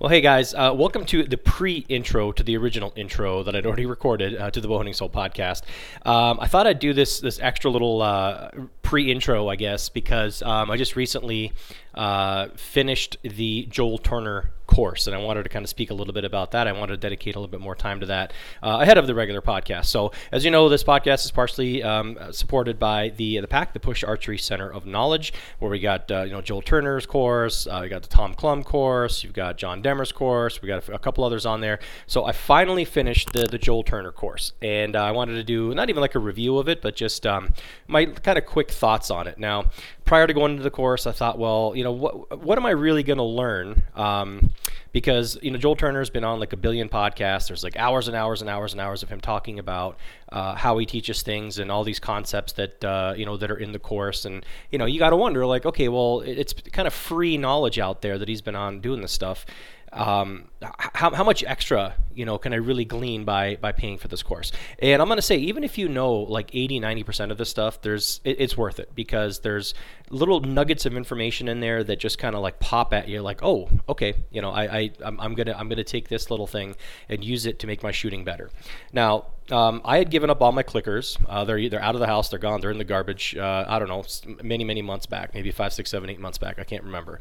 Well, hey guys, uh, welcome to the pre-intro to the original intro that I'd already recorded uh, to the Bowhunting Soul podcast. Um, I thought I'd do this this extra little uh, pre-intro, I guess, because um, I just recently uh, finished the Joel Turner course, and I wanted to kind of speak a little bit about that. I wanted to dedicate a little bit more time to that uh, ahead of the regular podcast. So, as you know, this podcast is partially um, supported by the the PAC, the Push Archery Center of Knowledge, where we got uh, you know Joel Turner's course, uh, we got the Tom Clum course, you've got John Demmer's course, we got a, a couple others on there. So, I finally finished the the Joel Turner course, and uh, I wanted to do not even like a review of it, but just um, my kind of quick thoughts on it. Now, prior to going into the course, I thought, well, you know, what what am I really going to learn? Um, because you know Joel Turner's been on like a billion podcasts. There's like hours and hours and hours and hours of him talking about uh, how he teaches things and all these concepts that uh, you know that are in the course. And you know you got to wonder like, okay, well, it's kind of free knowledge out there that he's been on doing this stuff um, how, how much extra you know can i really glean by by paying for this course and i'm to say even if you know like 80 90% of this stuff there's it, it's worth it because there's little nuggets of information in there that just kind of like pop at you like oh okay you know i, I I'm, I'm gonna i'm gonna take this little thing and use it to make my shooting better now um, I had given up all my clickers. Uh, they're either out of the house, they're gone, they're in the garbage. Uh, I don't know, many, many months back, maybe five, six, seven, eight months back. I can't remember.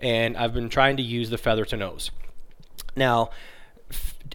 And I've been trying to use the feather to nose. Now,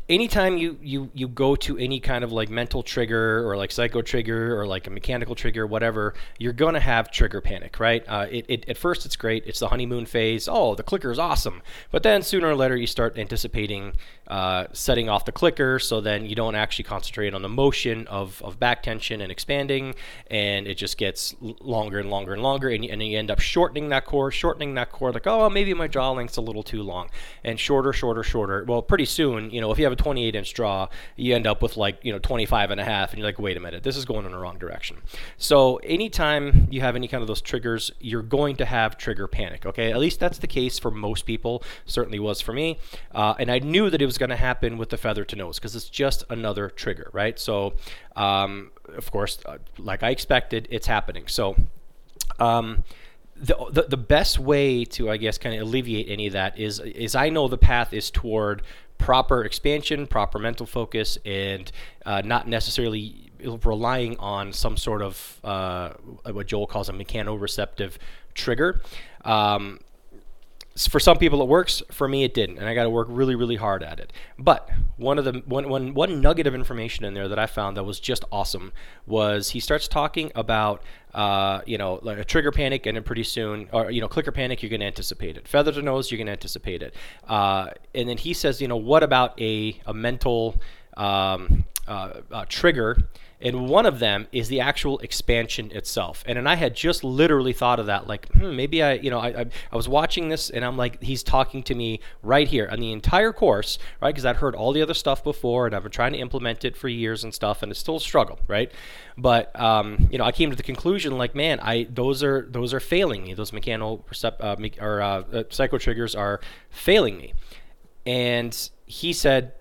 anytime you, you you go to any kind of like mental trigger or like psycho trigger or like a mechanical trigger whatever you're to have trigger panic right? Uh, it, it, at first it's great. It's the honeymoon phase. Oh the clicker is awesome. But then sooner or later you start anticipating uh, setting off the clicker so then you don't actually concentrate on the motion of, of back tension and expanding and it just gets longer and longer and longer and, and you end up shortening that core shortening that core like oh maybe my draw length's a little too long and shorter shorter shorter well pretty soon you know if you have a 28 inch draw, you end up with like, you know, 25 and a half, and you're like, wait a minute, this is going in the wrong direction. So anytime you have any kind of those triggers, you're going to have trigger panic, okay? At least that's the case for most people, certainly was for me. Uh, and I knew that it was going to happen with the feather to nose because it's just another trigger, right? So, um, of course, uh, like I expected, it's happening. So, um, the, the, the best way to I guess kind of alleviate any of that is is I know the path is toward proper expansion, proper mental focus, and uh, not necessarily relying on some sort of uh, what Joel calls a mechanoreceptive trigger. Um, for some people it works for me it didn't and i got to work really really hard at it. But one of the one, one, one nugget of information in there that i found that was just awesome was he starts talking about uh, you know like a trigger panic and then pretty soon or you know clicker panic you're going to anticipate it. Feather to nose you're going to anticipate it. Uh, and then he says you know what about a, a mental um, uh, uh trigger and one of them is the actual expansion itself. And and I had just literally thought of that, like, hmm, maybe I, you know, I, I, I was watching this and I'm like, he's talking to me right here on the entire course, right? Because I'd heard all the other stuff before and I've been trying to implement it for years and stuff, and it's still a struggle, right? But um, you know, I came to the conclusion, like, man, I those are those are failing me. Those mechanical uh, or uh, uh, psycho triggers are failing me. And he said,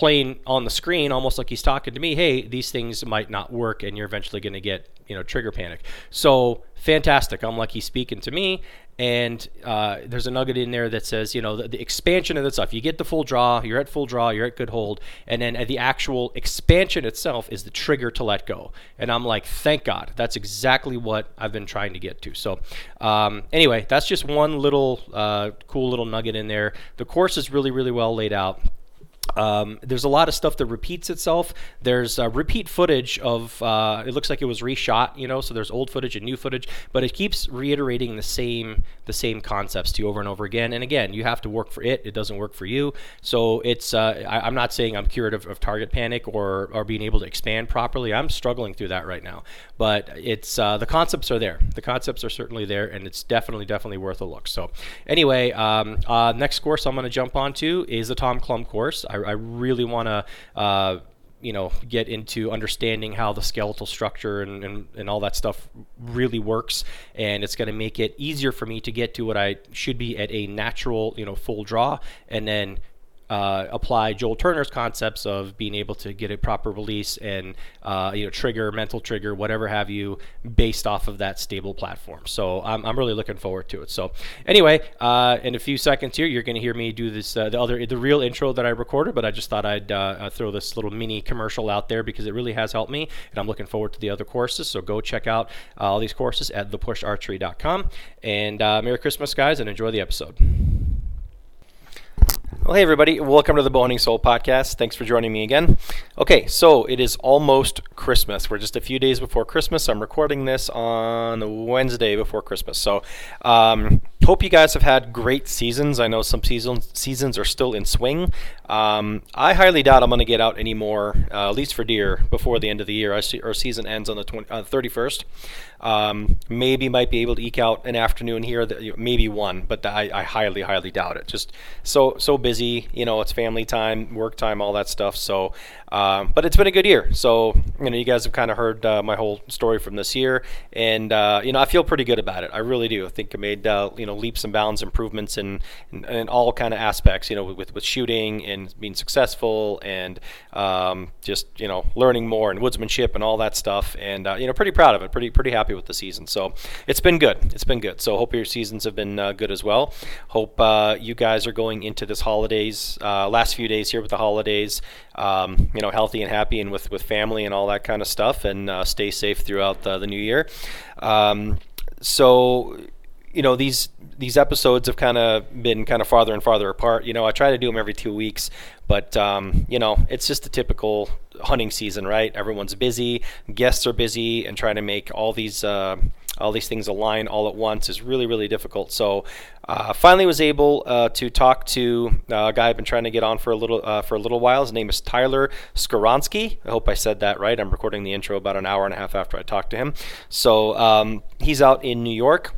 playing on the screen almost like he's talking to me hey these things might not work and you're eventually going to get you know trigger panic. So fantastic. I'm like he's speaking to me. And uh, there's a nugget in there that says you know the, the, expansion of the stuff. You get the full draw you're at full draw you're at good hold and then the actual expansion itself is the trigger to let go. And i'm like thank god. That's exactly what i've been trying to get to. So um, anyway that's just one little uh, cool little nugget in there. The course is really really well laid out um, there's a lot of stuff that repeats itself. There's uh, repeat footage of uh, it looks like it was reshot, you know. So there's old footage and new footage, but it keeps reiterating the same the same concepts to you over and over again. And again, you have to work for it. It doesn't work for you. So it's uh, I, am not saying I'm cured of, of, target panic or or being able to expand properly. I'm struggling through that right now, but it's uh, the concepts are there. The concepts are certainly there, and it's definitely definitely worth a look. So anyway, um, uh, next course I'm going to jump onto is the Tom Clum course. I I really want to uh, you know get into understanding how the skeletal structure and, and, and all that stuff really works. And it's going to make it easier for me to get to what i should be at a natural you know full draw. And then uh, apply Joel Turner's concepts of being able to get a proper release and uh, you know trigger, mental trigger, whatever have you, based off of that stable platform. So I'm, I'm really looking forward to it. So anyway, uh, in a few seconds here, you're going to hear me do this uh, the other the real intro that I recorded, but I just thought I'd uh, throw this little mini commercial out there because it really has helped me, and I'm looking forward to the other courses. So go check out all these courses at thepusharchery.com. And Merry Christmas, guys, and enjoy the episode. Well, hey, everybody. Welcome to the Bowhunting Soul podcast. Thanks for joining me again. Okay, so it is almost Christmas. We're just a few days before Christmas. I'm recording this on Wednesday before Christmas. So, um, hope you guys have had great seasons. I know some seasons seasons are still in swing. Um, I highly doubt I'm going to get out anymore, uh, at least for deer, before the end of the year. Our, our season ends on the 20, uh, 31st. Um, maybe might be able to eke out an afternoon here, that, maybe one, but I, I, highly, highly doubt it. Just so so busy, you know, it's family time, work time, all that stuff. So, um, but it's been a good year. So, you know, you guys have kind of heard uh, my whole story from this year, and uh, you know, I feel pretty good about it. I really do. I think I made uh, you know leaps and bounds improvements in in, in all kind of aspects. You know, with with shooting and being successful, and um, just you know learning more and woodsmanship and all that stuff. And uh, you know, pretty proud of it. Pretty pretty happy with the season. So it's been good. It's been good. So hope your seasons have been uh, good as well. Hope uh, you guys are going into this holidays, last few days here with the holidays, um, you know, healthy and happy and with, with family and all that kind of stuff, and uh, stay safe throughout the, the new year. Um, so you know these these episodes have kind of been kind of farther and farther apart. You know, I try to do them every two weeks, but um, you know, it's just a typical hunting season, right? Everyone's busy, guests are busy, and trying to make all these uh, all these things align all at once is really really difficult. So, uh, finally was able uh, to talk to uh, a guy I've been trying to get on for a little uh, for a little while. His name is Tyler Skowronski. I hope I said that right. I'm recording the intro about an hour and a half after I talked to him. So um, he's out in New York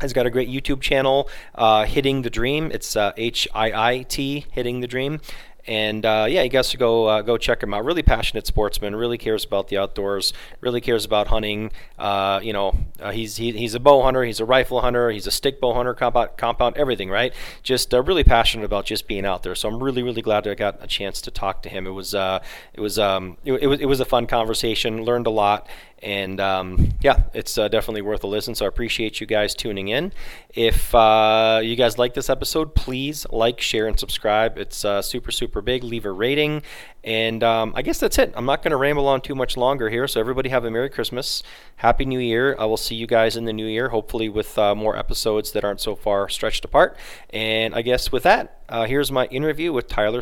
has got a great YouTube channel, uh, Hitting the Dream. It's uh, H I I T, Hitting the Dream. And uh, yeah, you guys should go uh, go check him out. Really passionate sportsman. Really cares about the outdoors. Really cares about hunting. Uh, you know, uh, he's he, he's a bow hunter. He's a rifle hunter. He's a stick bow hunter. Compound, compound everything. Right. Just uh, really passionate about just being out there. So I'm really really glad that I got a chance to talk to him. It was it was um, it, it was it was a fun conversation. Learned a lot and um, yeah, it's uh, definitely worth a listen. So I appreciate you guys tuning in. If uh, you guys like this episode, please like, share, and subscribe. It's uh, super, super big. Leave a rating. And um, I guess that's it. I'm not going to ramble on too much longer here. So everybody have a Merry Christmas, Happy New Year. I will see you guys in the new year, hopefully with uh, more episodes that aren't so far stretched apart. And I guess with that, uh, here's my interview with Tyler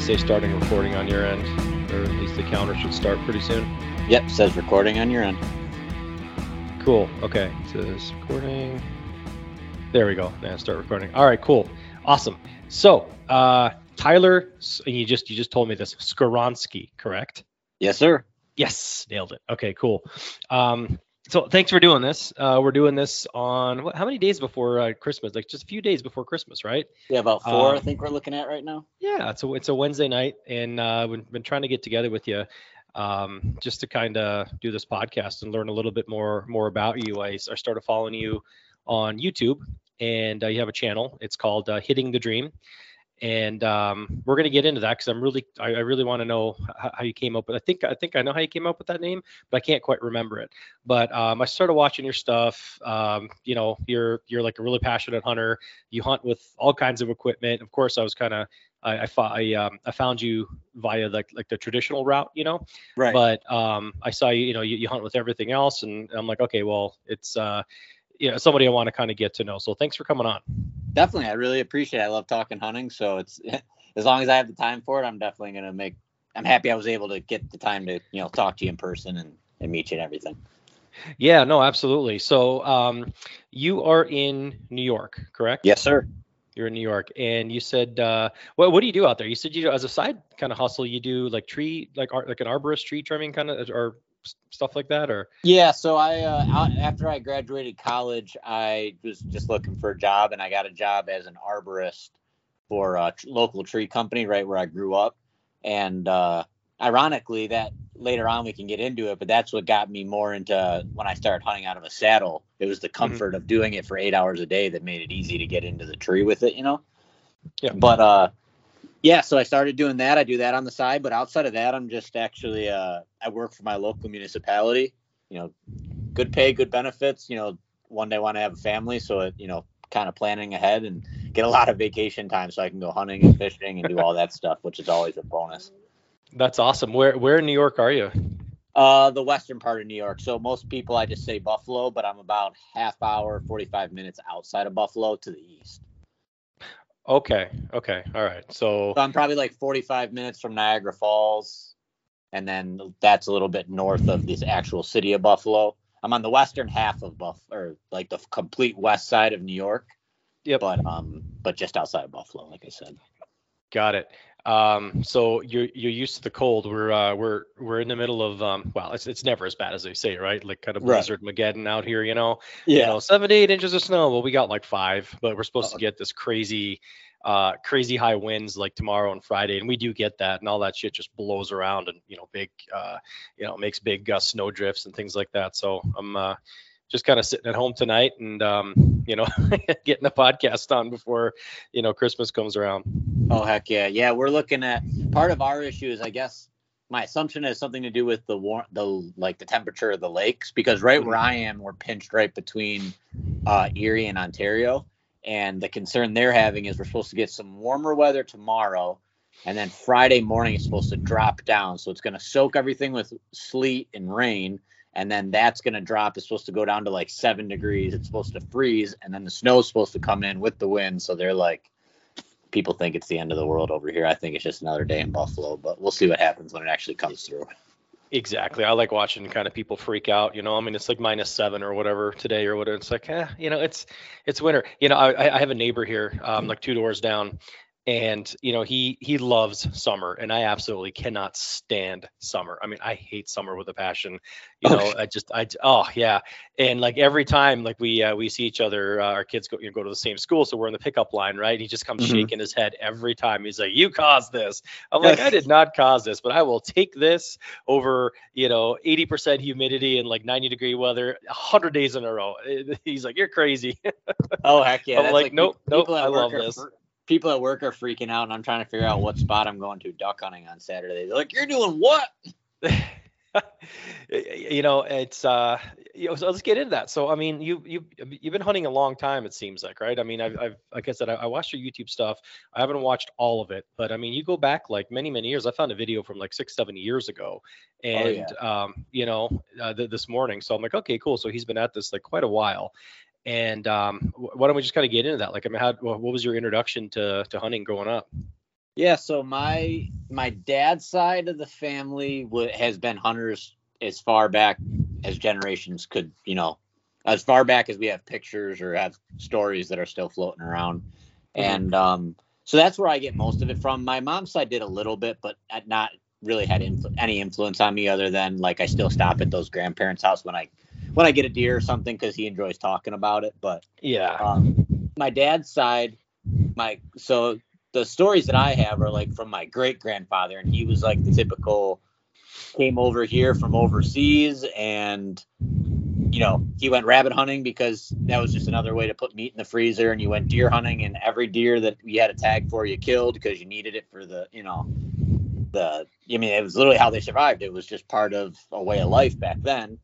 Skowronski. say starting recording on your end, or at least the counter should start pretty soon. Yep, says recording on your end. Cool. Okay, it says recording. There we go. Now start recording. All right, cool, awesome. So, uh, Tyler, you just you just told me this Skowronski, correct? Yes, sir. Yes, nailed it. Okay, cool. Um, so thanks for doing this. Uh, we're doing this on what, how many days before uh, Christmas? Like just a few days before Christmas, right? Yeah, about four. Um, I think we're looking at right now. Yeah, it's a it's a Wednesday night, and uh, we've been trying to get together with you um, just to kind of do this podcast and learn a little bit more more about you. I, I started following you on YouTube, and uh, you have a channel. It's called uh, Hitting the Dream and um, we're going to get into that because I'm really, I, I really want to know how, how, you came up with. I think, I think I know how you came up with that name, but I can't quite remember it. But um, I started watching your stuff. Um, you know, you're you're like a really passionate hunter. You hunt with all kinds of equipment. Of course, I was kind of I I, I, um, I found you via like like the traditional route, you know. Right. But um, I saw you, you know, you, you hunt with everything else, and I'm like, okay, well, it's uh, you know, somebody I want to kind of get to know. So thanks for coming on. Definitely, I really appreciate. it. I love talking hunting, so it's as long as I have the time for it, I'm definitely gonna make. I'm happy I was able to get the time to you know talk to you in person and, and meet you and everything. Yeah, no, absolutely. So um, you are in New York, correct? Yes, sir. You're in New York, and you said, uh, what what do you do out there? You said you do as a side kind of hustle, you do like tree, like like an arborist tree trimming kind of, or stuff like that or yeah so i uh, after i graduated college i was just looking for a job and i got a job as an arborist for a local tree company right where i grew up and uh, ironically, that later on we can get into it, but that's what got me more into when I started hunting out of a saddle. It was the Mm-hmm. comfort of doing it for eight hours a day that made it easy to get into the tree with it, you know? Yeah. But uh yeah, so I started doing that. I do that on the side, but outside of that, I'm just actually uh I work for my local municipality. You know, good pay, good benefits. You know, one day I want to have a family, so it, you know, kind of planning ahead and get a lot of vacation time so I can go hunting and fishing and do all that stuff, which is always a bonus. That's awesome. Where where in New York are you? Uh, the western part of New York. So most people, I just say Buffalo, but I'm about half hour, 45 minutes outside of Buffalo to the east. Okay. Okay. All right. So So I'm probably like 45 minutes from Niagara Falls, and then that's a little bit north of this actual city of Buffalo. I'm on the western half of Buff, or like the complete west side of New York. Yep. But um, but just outside of Buffalo, like I said. got it. Um, so you're you're used to the cold. We're uh, we're we're in the middle of um, well, it's it's never as bad as they say, right? Like kind of Right. blizzard Mageddon out here, you know. you know, seven to eight inches of snow. Well, we got like five, but we're supposed to get this crazy, uh, crazy high winds like tomorrow and Friday, and we do get that, and all that shit just blows around, and you know, big, uh, you know, makes big uh, snow drifts and things like that. So I'm uh, just kind of sitting at home tonight, and um, you know, getting the podcast on before you know Christmas comes around. Oh heck yeah, yeah. We're looking at part of our issue is I guess my assumption has something to do with the war the like the temperature of the lakes because right where I am we're pinched right between uh, Erie and Ontario, and the concern they're having is we're supposed to get some warmer weather tomorrow, and then Friday morning it's supposed to drop down, so it's going to soak everything with sleet and rain. And then that's going to drop. It's supposed to go down to like seven degrees. It's supposed to freeze. And then the snow's supposed to come in with the wind. So they're like, people think it's the end of the world over here. I think it's just another day in Buffalo, but we'll see what happens when it actually comes through. Exactly. I like watching kind of people freak out. You know, I mean, it's like minus seven or whatever today or whatever. It's like, eh, you know, it's it's winter. You know, I I have a neighbor here, um, like two doors down, and you know, he he loves summer, and I absolutely cannot stand summer. I mean, I hate summer with a passion. You know, I just I oh yeah, and like every time like we uh, we see each other, uh, our kids go you know, go to the same school, so we're in the pickup line, right? He just comes Mhm. shaking his head every time. He's like, "You caused this." I'm like, "I did not cause this, but I will take this." over you know 80% humidity and like 90 degree weather 100 days in a row he's like you're crazy Oh heck yeah! I'm that's like, nope, nope, I love this. People at work are freaking out, and I'm trying to figure out what spot I'm going to duck hunting on Saturday. They're like, "You're doing what?" you know it's uh you know, so let's get into that. So i mean you you you've been hunting a long time it seems like right? I mean i've, I've like i said I, I watched your youtube stuff. I haven't watched all of it but i mean you go back like many many years. I found a video from like six seven years ago and um you know uh, th- this morning. So i'm like okay cool. So he's been at this like quite a while and um why don't we just kind of get into that like i mean how what was your introduction to to hunting growing up Yeah, so my my dad's side of the family wa has been hunters as far back as generations could, you know, as far back as we have pictures or have stories that are still floating around. Mhm. And um, so that's where I get most of it from. My mom's side did a little bit, but not really had influ- any influence on me other than like I still stop at those grandparents' house when I when I get a deer or something because he enjoys talking about it. But yeah um, my dad's side, my so the stories that I have are like from my great grandfather, and he was like the typical came over here from overseas, and you know he went rabbit hunting because that was just another way to put meat in the freezer, and you went deer hunting, and every deer that you had a tag for, you killed because you needed it for the you know the I mean it was literally how they survived. It was just part of a way of life back then.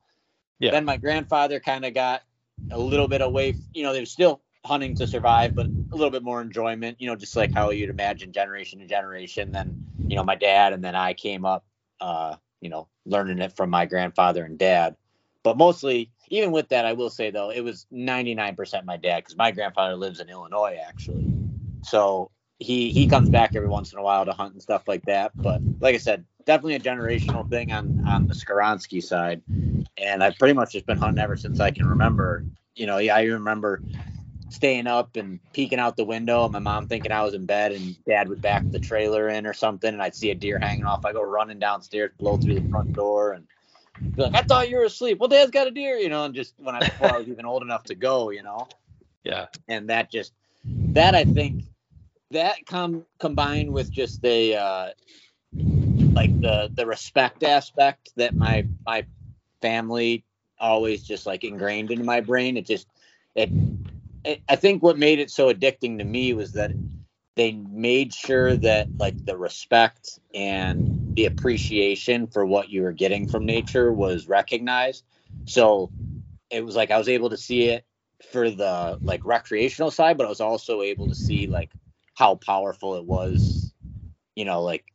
Yeah. Then my grandfather kind of got a little bit away. You know, they were still hunting to survive, but a little bit more enjoyment. You know, just like how you'd imagine generation to generation. Then you know, my dad and then I came up. Uh, you know, learning it from my grandfather and dad. But mostly, even with that, I will say though, it was 99% my dad because my grandfather lives in Illinois actually. So he he comes back every once in a while to hunt and stuff like that. But like I said, definitely a generational thing on on the Skowronski side. And I've pretty much just been hunting ever since I can remember. You know, yeah, I remember staying up and peeking out the window and my mom thinking I was in bed and dad would back the trailer in or something and I'd see a deer hanging off. I go running downstairs, blow through the front door and be like, I thought you were asleep. Well, dad's got a deer, you know, and just when I before I was even old enough to go, you know yeah and that just that I think that com combined with just the uh, like the the respect aspect that my my family always just like ingrained into my brain. It just it, it I think what made it so addicting to me was that they made sure that like the respect and the appreciation for what you were getting from nature was recognized. So it was like I was able to see it for the like recreational side, but I was also able to see like how powerful it was, you know, like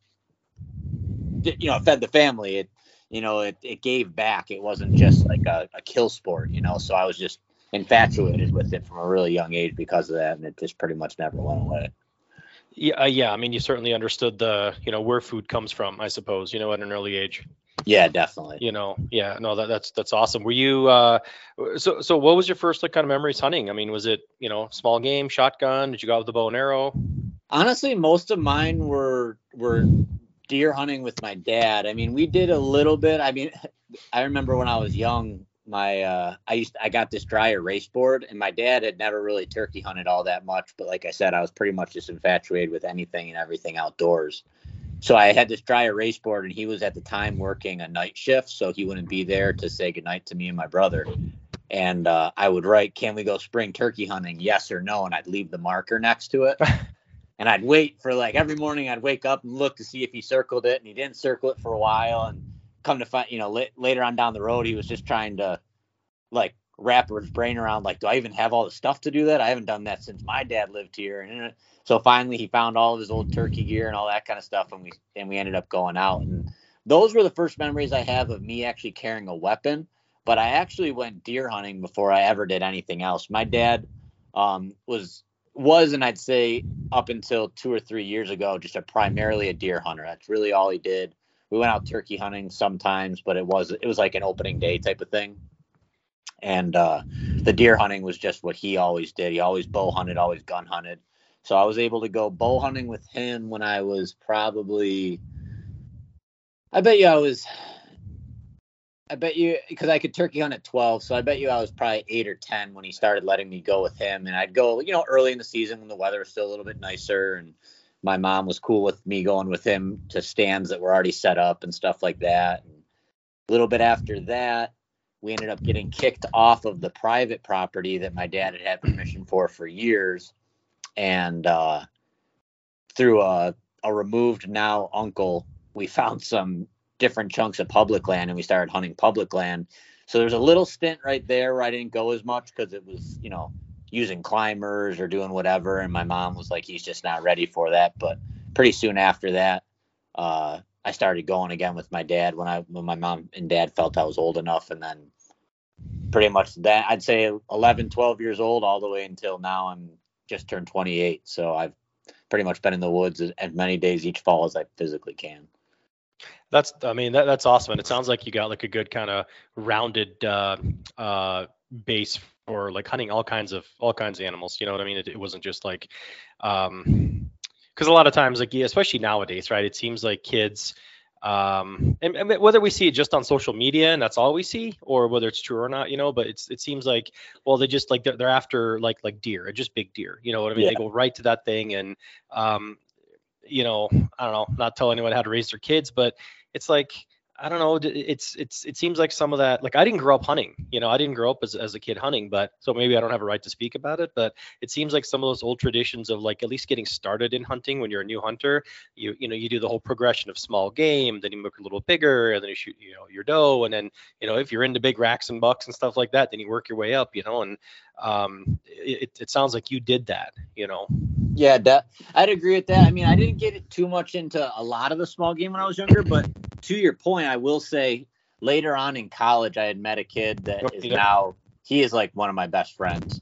you know, fed the family. It you know, it, it gave back. It wasn't just like a, a kill sport, you know. So I was just infatuated with it from a really young age because of that, and it just pretty much never went away. Yeah, uh, yeah. I mean, you certainly understood the, you know, where food comes from, I suppose, you know, at an early age. Yeah, definitely. You know, yeah, no, that, that's that's awesome. Were you, uh, so so what was your first like kind of memories hunting? I mean, was it you know small game, shotgun? Did you go out with the bow and arrow? Honestly, most of mine were were deer hunting with my dad. I mean, we did a little bit. I mean, I remember when I was young, my uh I used I got this dry erase board and my dad had never really turkey hunted all that much, but like I said, I was pretty much just infatuated with anything and everything outdoors. So I had this dry erase board and he was at the time working a night shift, so he wouldn't be there to say goodnight to me and my brother. And uh, I would write, "Can we go spring turkey hunting? Yes or no?" And I'd leave the marker next to it. and I'd wait for like every morning I'd wake up and look to see if he circled it and he didn't circle it for a while and come to find, you know, later on down the road, he was just trying to like wrap his brain around, like, do I even have all the stuff to do that? I haven't done that since my dad lived here. And so finally he found all of his old turkey gear and all that kind of stuff. And we, and we ended up going out. And those were the first memories I have of me actually carrying a weapon. But I actually went deer hunting before I ever did anything else. My dad um, was was and I'd say up until two or three years ago, just a primarily a deer hunter. That's really all he did we went out turkey hunting sometimes, but it was it was like an opening day type of thing. And uh, the deer hunting was just what he always did. He always bow hunted, always gun hunted. So I was able to go bow hunting with him when I was probably, I bet you I was, I bet you because I could turkey hunt at 12. So I bet you I was probably eight or 10 when he started letting me go with him. And I'd go, you know, early in the season when the weather was still a little bit nicer and my mom was cool with me going with him to stands that were already set up and stuff like that. And a little bit after that, we ended up getting kicked off of the private property that my dad had had permission for for years. And uh, through a, a removed now uncle, we found some different chunks of public land and we started hunting public land. So there's a little stint right there where I didn't go as much because it was, you know, using climbers or doing whatever. And my mom was like, he's just not ready for that. But pretty soon after that, uh, I started going again with my dad when I when my mom and dad felt I was old enough, and then pretty much that I'd say 11, 12 years old all the way until now. I'm just turned 28, so I've pretty much been in the woods as, as many days each fall as I physically can. That's I mean that, that's awesome, and it sounds like you got like a good kind of rounded uh, uh, base for like hunting all kinds of all kinds of animals. You know what I mean? It, it wasn't just like, um, because a lot of times, like yeah, especially nowadays, right? It seems like kids, um, and, and, whether we see it just on social media and that's all we see, or whether it's true or not, you know, but it's it seems like well, they just like they're, they're after like like deer, just big deer. You know what I mean? Yeah. They go right to that thing, and um, you know, I don't know, not tell anyone how to raise their kids, but it's like I don't know. It's it's it seems like some of that. Like I didn't grow up hunting. You know, I didn't grow up as as a kid hunting, but so maybe I don't have a right to speak about it. But it seems like some of those old traditions of like at least getting started in hunting when you're a new hunter. You you know you do the whole progression of small game, then you make a little bigger, and then you shoot you know your doe, and then you know if you're into big racks and bucks and stuff like that, then you work your way up. You know, and um, it it sounds like you did that. You know. Yeah, that I'd agree with that. I mean, I didn't get too much into a lot of the small game when I was younger, but to your point, I will say later on in college, I had met a kid that is now he is like one of my best friends,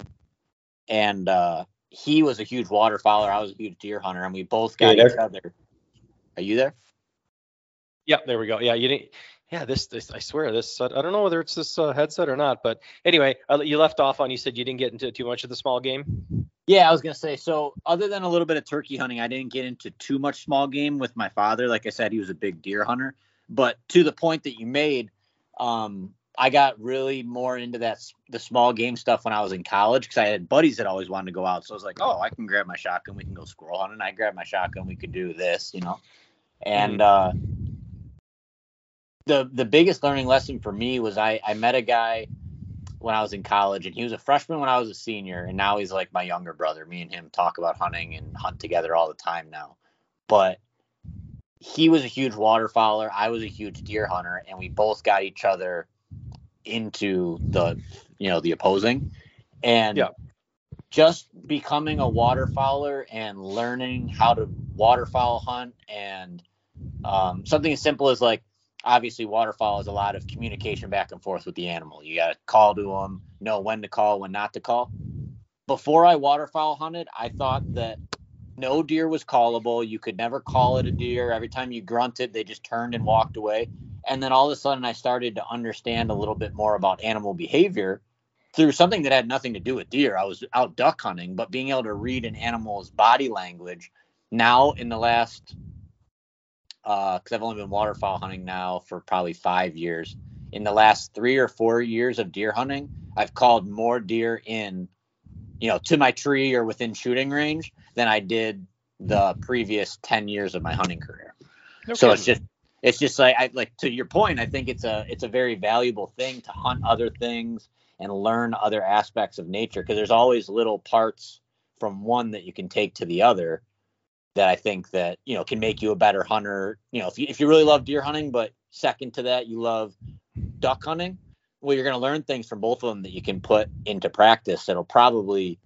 and uh, he was a huge waterfowler. I was a huge deer hunter, and we both got each other. Are you there? Yeah, there we go. Yeah, you didn't. Yeah, this, this I swear this. I don't know whether it's this uh, headset or not, but anyway, uh, you left off on. You said you didn't get into too much of the small game. Yeah, I was gonna say. So, other than a little bit of turkey hunting, I didn't get into too much small game with my father. Like I said, he was a big deer hunter. But to the point that you made, um, I got really more into that the small game stuff when I was in college because I had buddies that always wanted to go out. So I was like, oh, I can grab my shotgun, we can go squirrel hunting. I grab my shotgun, we could do this, you know. And mm-hmm. uh, the the biggest learning lesson for me was I I met a guy when I was in college, and he was a freshman when I was a senior, and now he's like my younger brother. Me and him talk about hunting and hunt together all the time now. But he was a huge waterfowler. I was a huge deer hunter, and we both got each other into the you know the opposing, and Yeah. just becoming a waterfowler and learning how to waterfowl hunt and um, something as simple as like obviously waterfowl is a lot of communication back and forth with the animal. You got to call to them, know when to call, when not to call. Before I waterfowl hunted, I thought that no deer was callable. You could never call it a deer. Every time you grunted, they just turned and walked away. And then all of a sudden, I started to understand a little bit more about animal behavior through something that had nothing to do with deer. I was out duck hunting, but being able to read an animal's body language now in the last uh, because I've only been waterfowl hunting now for probably five years. In the last three or four years of deer hunting, I've called more deer in, you know, to my tree or within shooting range than I did the previous ten years of my hunting career. So it's just it's just like I like to your point. I think it's a it's a very valuable thing to hunt other things and learn other aspects of nature because there's always little parts from one that you can take to the other that I think that you know can make you a better hunter. You know, if you if you really love deer hunting, but second to that you love duck hunting, well, you're going to learn things from both of them that you can put into practice. That'll probably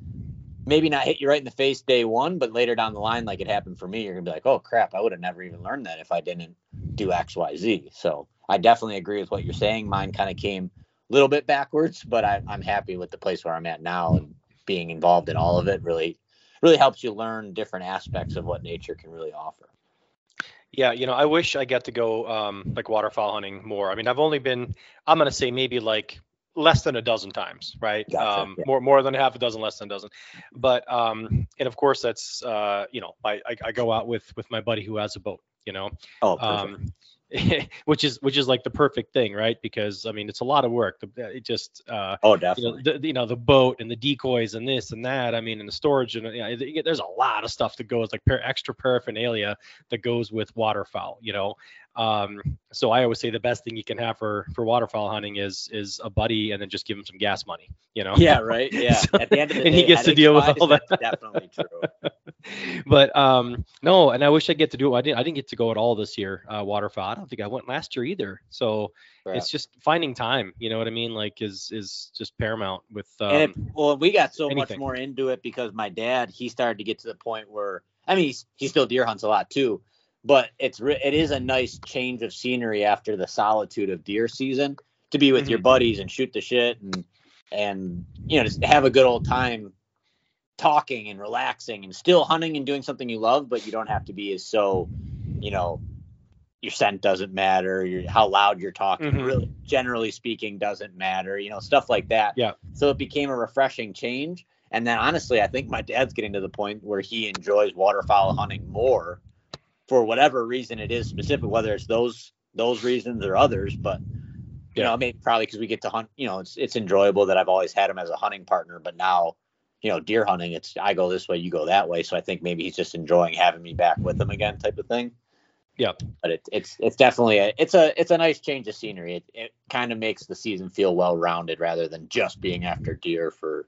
maybe not hit you right in the face day one, but later down the line, like it happened for me, you're gonna be like, oh crap, I would have never even learned that if I didn't do X, Y, Z. So I definitely agree with what you're saying. Mine kind of came a little bit backwards, but I, I'm happy with the place where I'm at now and being involved in all of it really really helps you learn different aspects of what nature can really offer. Yeah, you know, I wish I get to go um, like waterfowl hunting more. I mean, I've only been, I'm gonna say maybe like less than a dozen times, right? Gotcha, um, yeah. More more than half a dozen, less than a dozen. But um, and of course that's uh, you know, I, I I go out with with my buddy who has a boat, you know, Oh, perfect. um, which is which is like the perfect thing, right? Because I mean, it's a lot of work. It just uh, oh, you know, definitely. the, you know the boat and the decoys and this and that. I mean, and the storage and you know, there's a lot of stuff that goes like extra paraphernalia that goes with waterfowl. You know, um, so I always say the best thing you can have for for waterfowl hunting is is a buddy and then just give him some gas money. You know. yeah, right. Yeah. So- At the end of the and day, he gets to deal with all that. that's Definitely true. but um no and i wish i get to do it i didn't i didn't get to go at all this year uh waterfowl i don't think i went last year either so it's just finding time you know what i mean like is is just paramount with um, and it, well, we got so anything. much more into it because my dad he started to get to the point where I mean he's, he still deer hunts a lot too, but it's it is a nice change of scenery after the solitude of deer season to be with your Mhm. buddies and shoot the shit and and you know just have a good old time talking and relaxing and still hunting and doing something you love, but you don't have to be as so you know your scent doesn't matter, your how loud you're talking, Mhm. really generally speaking doesn't matter, you know stuff like that. Yeah. So it became a refreshing change. And then honestly, I think my dad's getting to the point where he enjoys waterfowl hunting more for whatever reason it is specific, whether it's those those reasons or others. But you Yeah. know, maybe probably because we get to hunt, you know, it's it's enjoyable that I've always had him as a hunting partner, but now, you know, deer hunting, it's I go this way, you go that way. So I think maybe he's just enjoying having me back with him again, type of thing. Yeah. But it, it's it's definitely a it's a it's a nice change of scenery. It it kind of makes the season feel well rounded rather than just being after deer for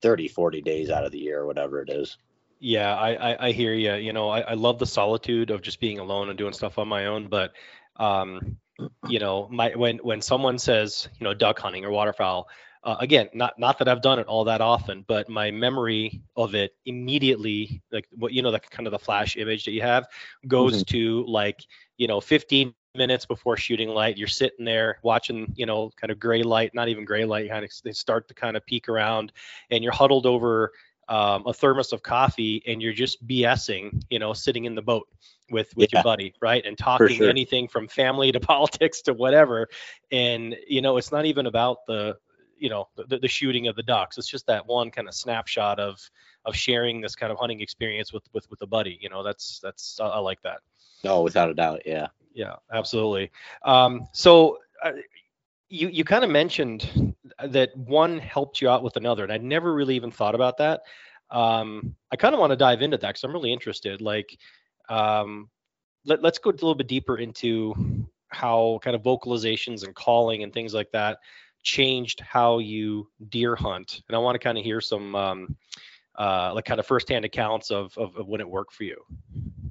30, 40 days out of the year or whatever it is. Yeah, I, I, I hear you. You know, I, I love the solitude of just being alone and doing stuff on my own. But, um, you know, my when when someone says, you know, duck hunting or waterfowl, uh, again, not not that I've done it all that often, but my memory of it immediately, like what you know, the kind of the flash image that you have, goes to like, you know, 15 minutes before shooting light. You're sitting there watching, you know, kind of gray light, not even gray light, kind of they start to kind of peek around, and you're huddled over um, a thermos of coffee and you're just BSing, you know, sitting in the boat with with Yeah. your buddy, right? And talking sure. anything from family to politics to whatever. And you know, it's not even about the you know the, the shooting of the ducks. It's just that one kind of snapshot of of sharing this kind of hunting experience with with with a buddy. You know, that's that's I, I like that. No, without a doubt. Yeah. Yeah, absolutely. Um, so uh, you you kind of mentioned that one helped you out with another, and I'd never really even thought about that. Um, I kind of want to dive into that because I'm really interested. Like, um, let, let's go a little bit deeper into how kind of vocalizations and calling and things like that changed how you deer hunt. And I want to kind of hear some um, uh, like kind of firsthand accounts of, of, of when it worked for you.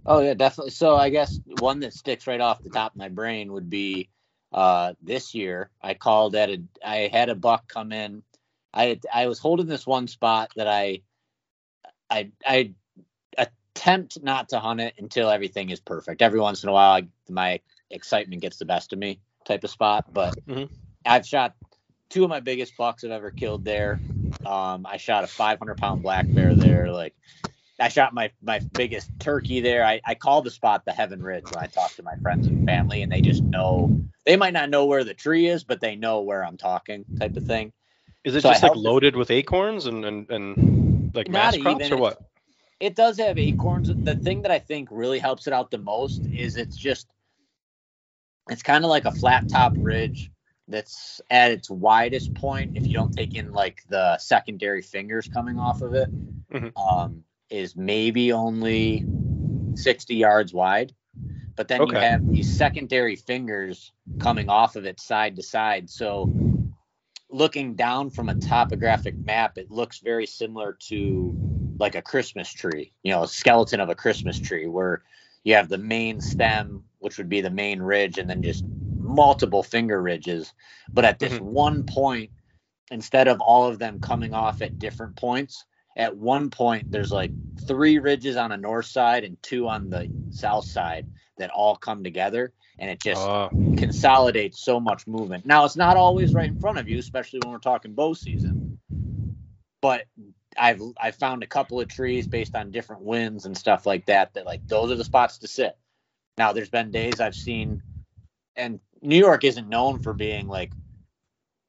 Oh yeah, definitely. So I guess one that sticks right off the top of my brain would be uh, this year. I called at a. I had a buck come in. I had, I was holding this one spot that I, I I attempt not to hunt it until everything is perfect. Every once in a while, I, my excitement gets the best of me, type of spot. But mm-hmm. I've shot two of my biggest bucks I've ever killed there. Um, I shot a 500 pound black bear there. Like I shot my my biggest turkey there. I, I call the spot the Heaven Ridge when I talk to my friends and family, and they just know they might not know where the tree is, but they know where I'm talking, type of thing. Is it so just like loaded with acorns and and, and like mass crops or what? It does have acorns. The thing that I think really helps it out the most is it's just it's kind of like a flat top ridge that's at its widest point if you don't take in like the secondary fingers coming off of it. Mm-hmm. Um, is maybe only 60 yards wide. But then okay. you have these secondary fingers coming off of it side to side. So looking down from a topographic map, it looks very similar to like a Christmas tree, you know, a skeleton of a Christmas tree where you have the main stem, which would be the main ridge, and then just multiple finger ridges. But at this mm-hmm. one point, instead of all of them coming off at different points, at one point there's like three ridges on the north side and two on the south side that all come together and it just uh. consolidates so much movement now it's not always right in front of you especially when we're talking bow season but i've i've found a couple of trees based on different winds and stuff like that that like those are the spots to sit now there's been days i've seen and new york isn't known for being like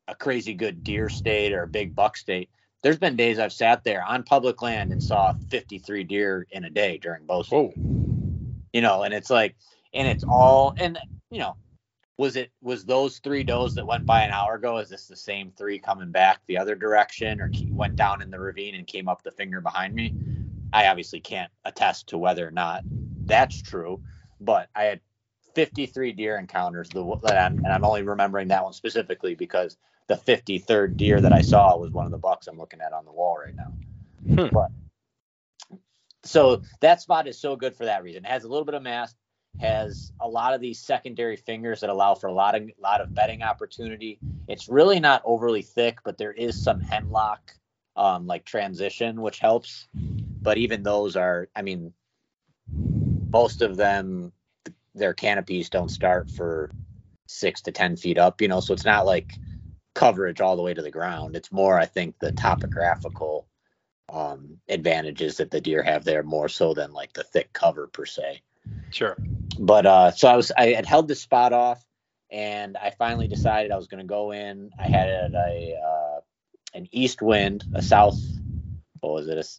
a crazy good deer state or a big buck state there's been days I've sat there on public land and saw 53 deer in a day during bow season. You know, and it's like, and it's all, and you know, was it was those three does that went by an hour ago? Is this the same three coming back the other direction, or went down in the ravine and came up the finger behind me? I obviously can't attest to whether or not that's true, but I had 53 deer encounters. The and I'm only remembering that one specifically because the 53rd deer that I saw was one of the bucks I'm looking at on the wall right now. Hmm. But so that spot is so good for that reason. It has a little bit of mass, has a lot of these secondary fingers that allow for a lot of lot of bedding opportunity. It's really not overly thick, but there is some hemlock um, like transition, which helps. But even those are, I mean, most of them, their canopies don't start for six to ten feet up, you know, so it's not like coverage all the way to the ground. It's more, I think, the topographical um, advantages that the deer have there more so than like the thick cover per se. Sure. But uh, so I was, I had held the spot off, and I finally decided I was going to go in. I had a uh, an east wind, a south. What was it?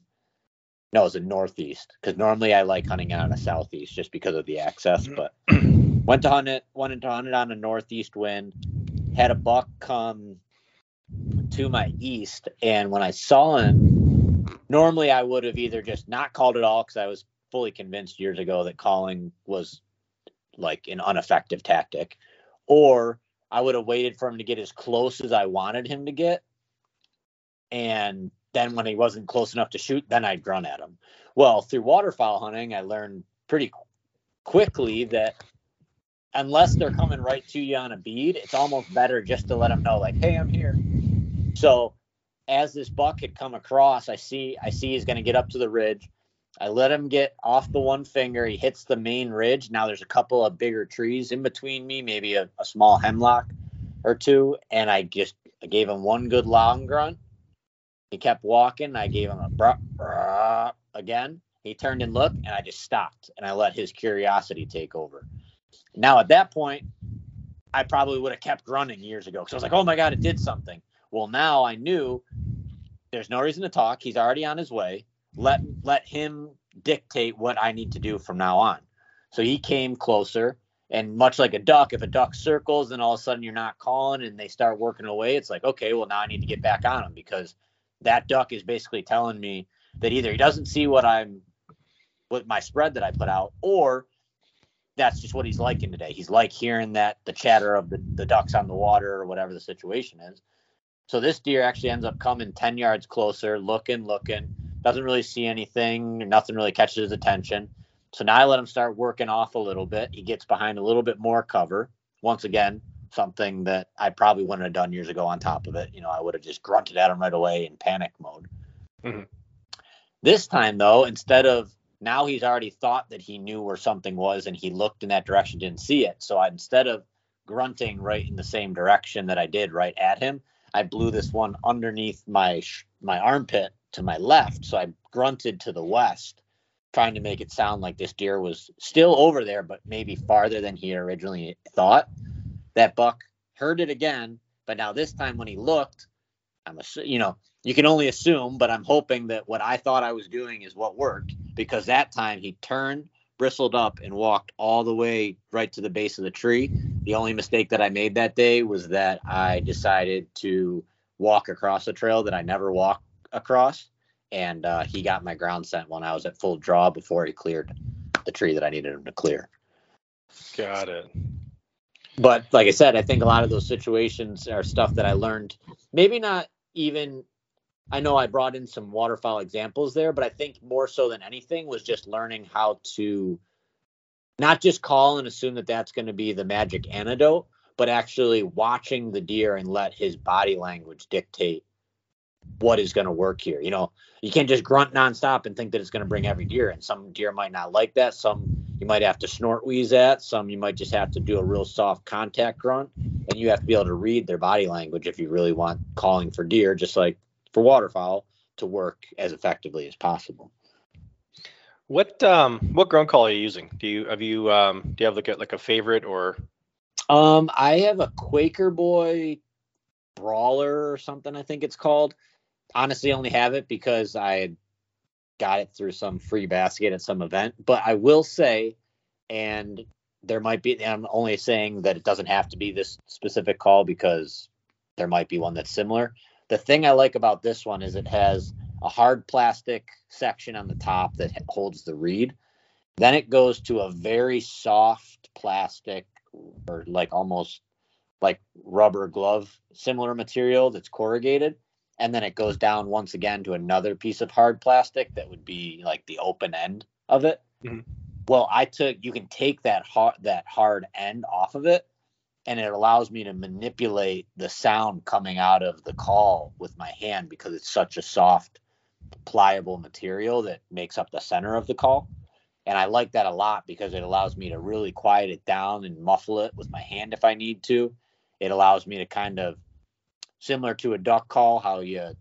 No, it was a northeast because normally I like hunting out a southeast just because of the access. Mm-hmm. But went to hunt it, went to hunt it on a northeast wind had a buck come to my east, and when I saw him, normally I would have either just not called at all because I was fully convinced years ago that calling was like an ineffective tactic, or I would have waited for him to get as close as I wanted him to get, and then when he wasn't close enough to shoot, then I'd grunt at him. Well, through waterfowl hunting, I learned pretty quickly that unless they're coming right to you on a bead, it's almost better just to let them know, like, hey, I'm here. So as this buck had come across, I see I see he's going to get up to the ridge. I let him get off the one finger. He hits the main ridge. Now there's a couple of bigger trees in between me, maybe a, a small hemlock or two, and I just I gave him one good long grunt. He kept walking. I gave him a bruh, bruh again. He turned and looked, and I just stopped and I let his curiosity take over. Now at that point, I probably would have kept running years ago because I was like, oh my god, it did something. Well, now I knew there's no reason to talk. He's already on his way. Let let him dictate what I need to do from now on. So he came closer, and much like a duck, if a duck circles and all of a sudden you're not calling and they start working away, it's like, okay, well now I need to get back on him because that duck is basically telling me that either he doesn't see what I'm with my spread that I put out, or that's just what he's liking today. He's like hearing that the chatter of the, the ducks on the water or whatever the situation is. So this deer actually ends up coming 10 yards closer, looking, looking, doesn't really see anything, nothing really catches his attention. So now I let him start working off a little bit. He gets behind a little bit more cover. Once again, something that I probably wouldn't have done years ago on top of it. You know, I would have just grunted at him right away in panic mode. Mm-hmm. This time, though, instead of now he's already thought that he knew where something was and he looked in that direction, didn't see it. So I, instead of grunting right in the same direction that I did right at him, I blew this one underneath my sh- my armpit to my left. So I grunted to the west, trying to make it sound like this deer was still over there, but maybe farther than he originally thought. That buck heard it again, but now this time when he looked, I'm a, you know, you can only assume, but I'm hoping that what I thought I was doing is what worked because that time he turned, bristled up, and walked all the way right to the base of the tree. The only mistake that I made that day was that I decided to walk across a trail that I never walk across, and uh, he got my ground scent when I was at full draw before he cleared the tree that I needed him to clear. Got it. But like I said, I think a lot of those situations are stuff that I learned. Maybe not even I know I brought in some waterfowl examples there, but I think more so than anything was just learning how to not just call and assume that that's going to be the magic antidote, but actually watching the deer and let his body language dictate what is going to work here. You know, you can't just grunt nonstop and think that it's going to bring every deer And Some deer might not like that. Some you might have to snort wheeze at. Some you might just have to do a real soft contact grunt, and you have to be able to read their body language if you really want calling for deer, just like for waterfowl to work as effectively as possible. What um what grunt call are you using? Do you have you um do you have like a like a favorite or um I have a Quaker boy brawler or something I think it's called. Honestly only have it because I got it through some free basket at some event. But I will say, and there might be I'm only saying that it doesn't have to be this specific call because there might be one that's similar. The thing I like about this one is it has a hard plastic section on the top that holds the reed. Then it goes to a very soft plastic or like almost like rubber glove similar material that's corrugated. And then it goes down once again to another piece of hard plastic that would be like the open end of it. Mm-hmm. Well, I took you can take that hard that hard end off of it and it allows me to manipulate the sound coming out of the call with my hand because it's such a soft pliable material that makes up the center of the call and i like that a lot because it allows me to really quiet it down and muffle it with my hand if i need to it allows me to kind of similar to a duck call how you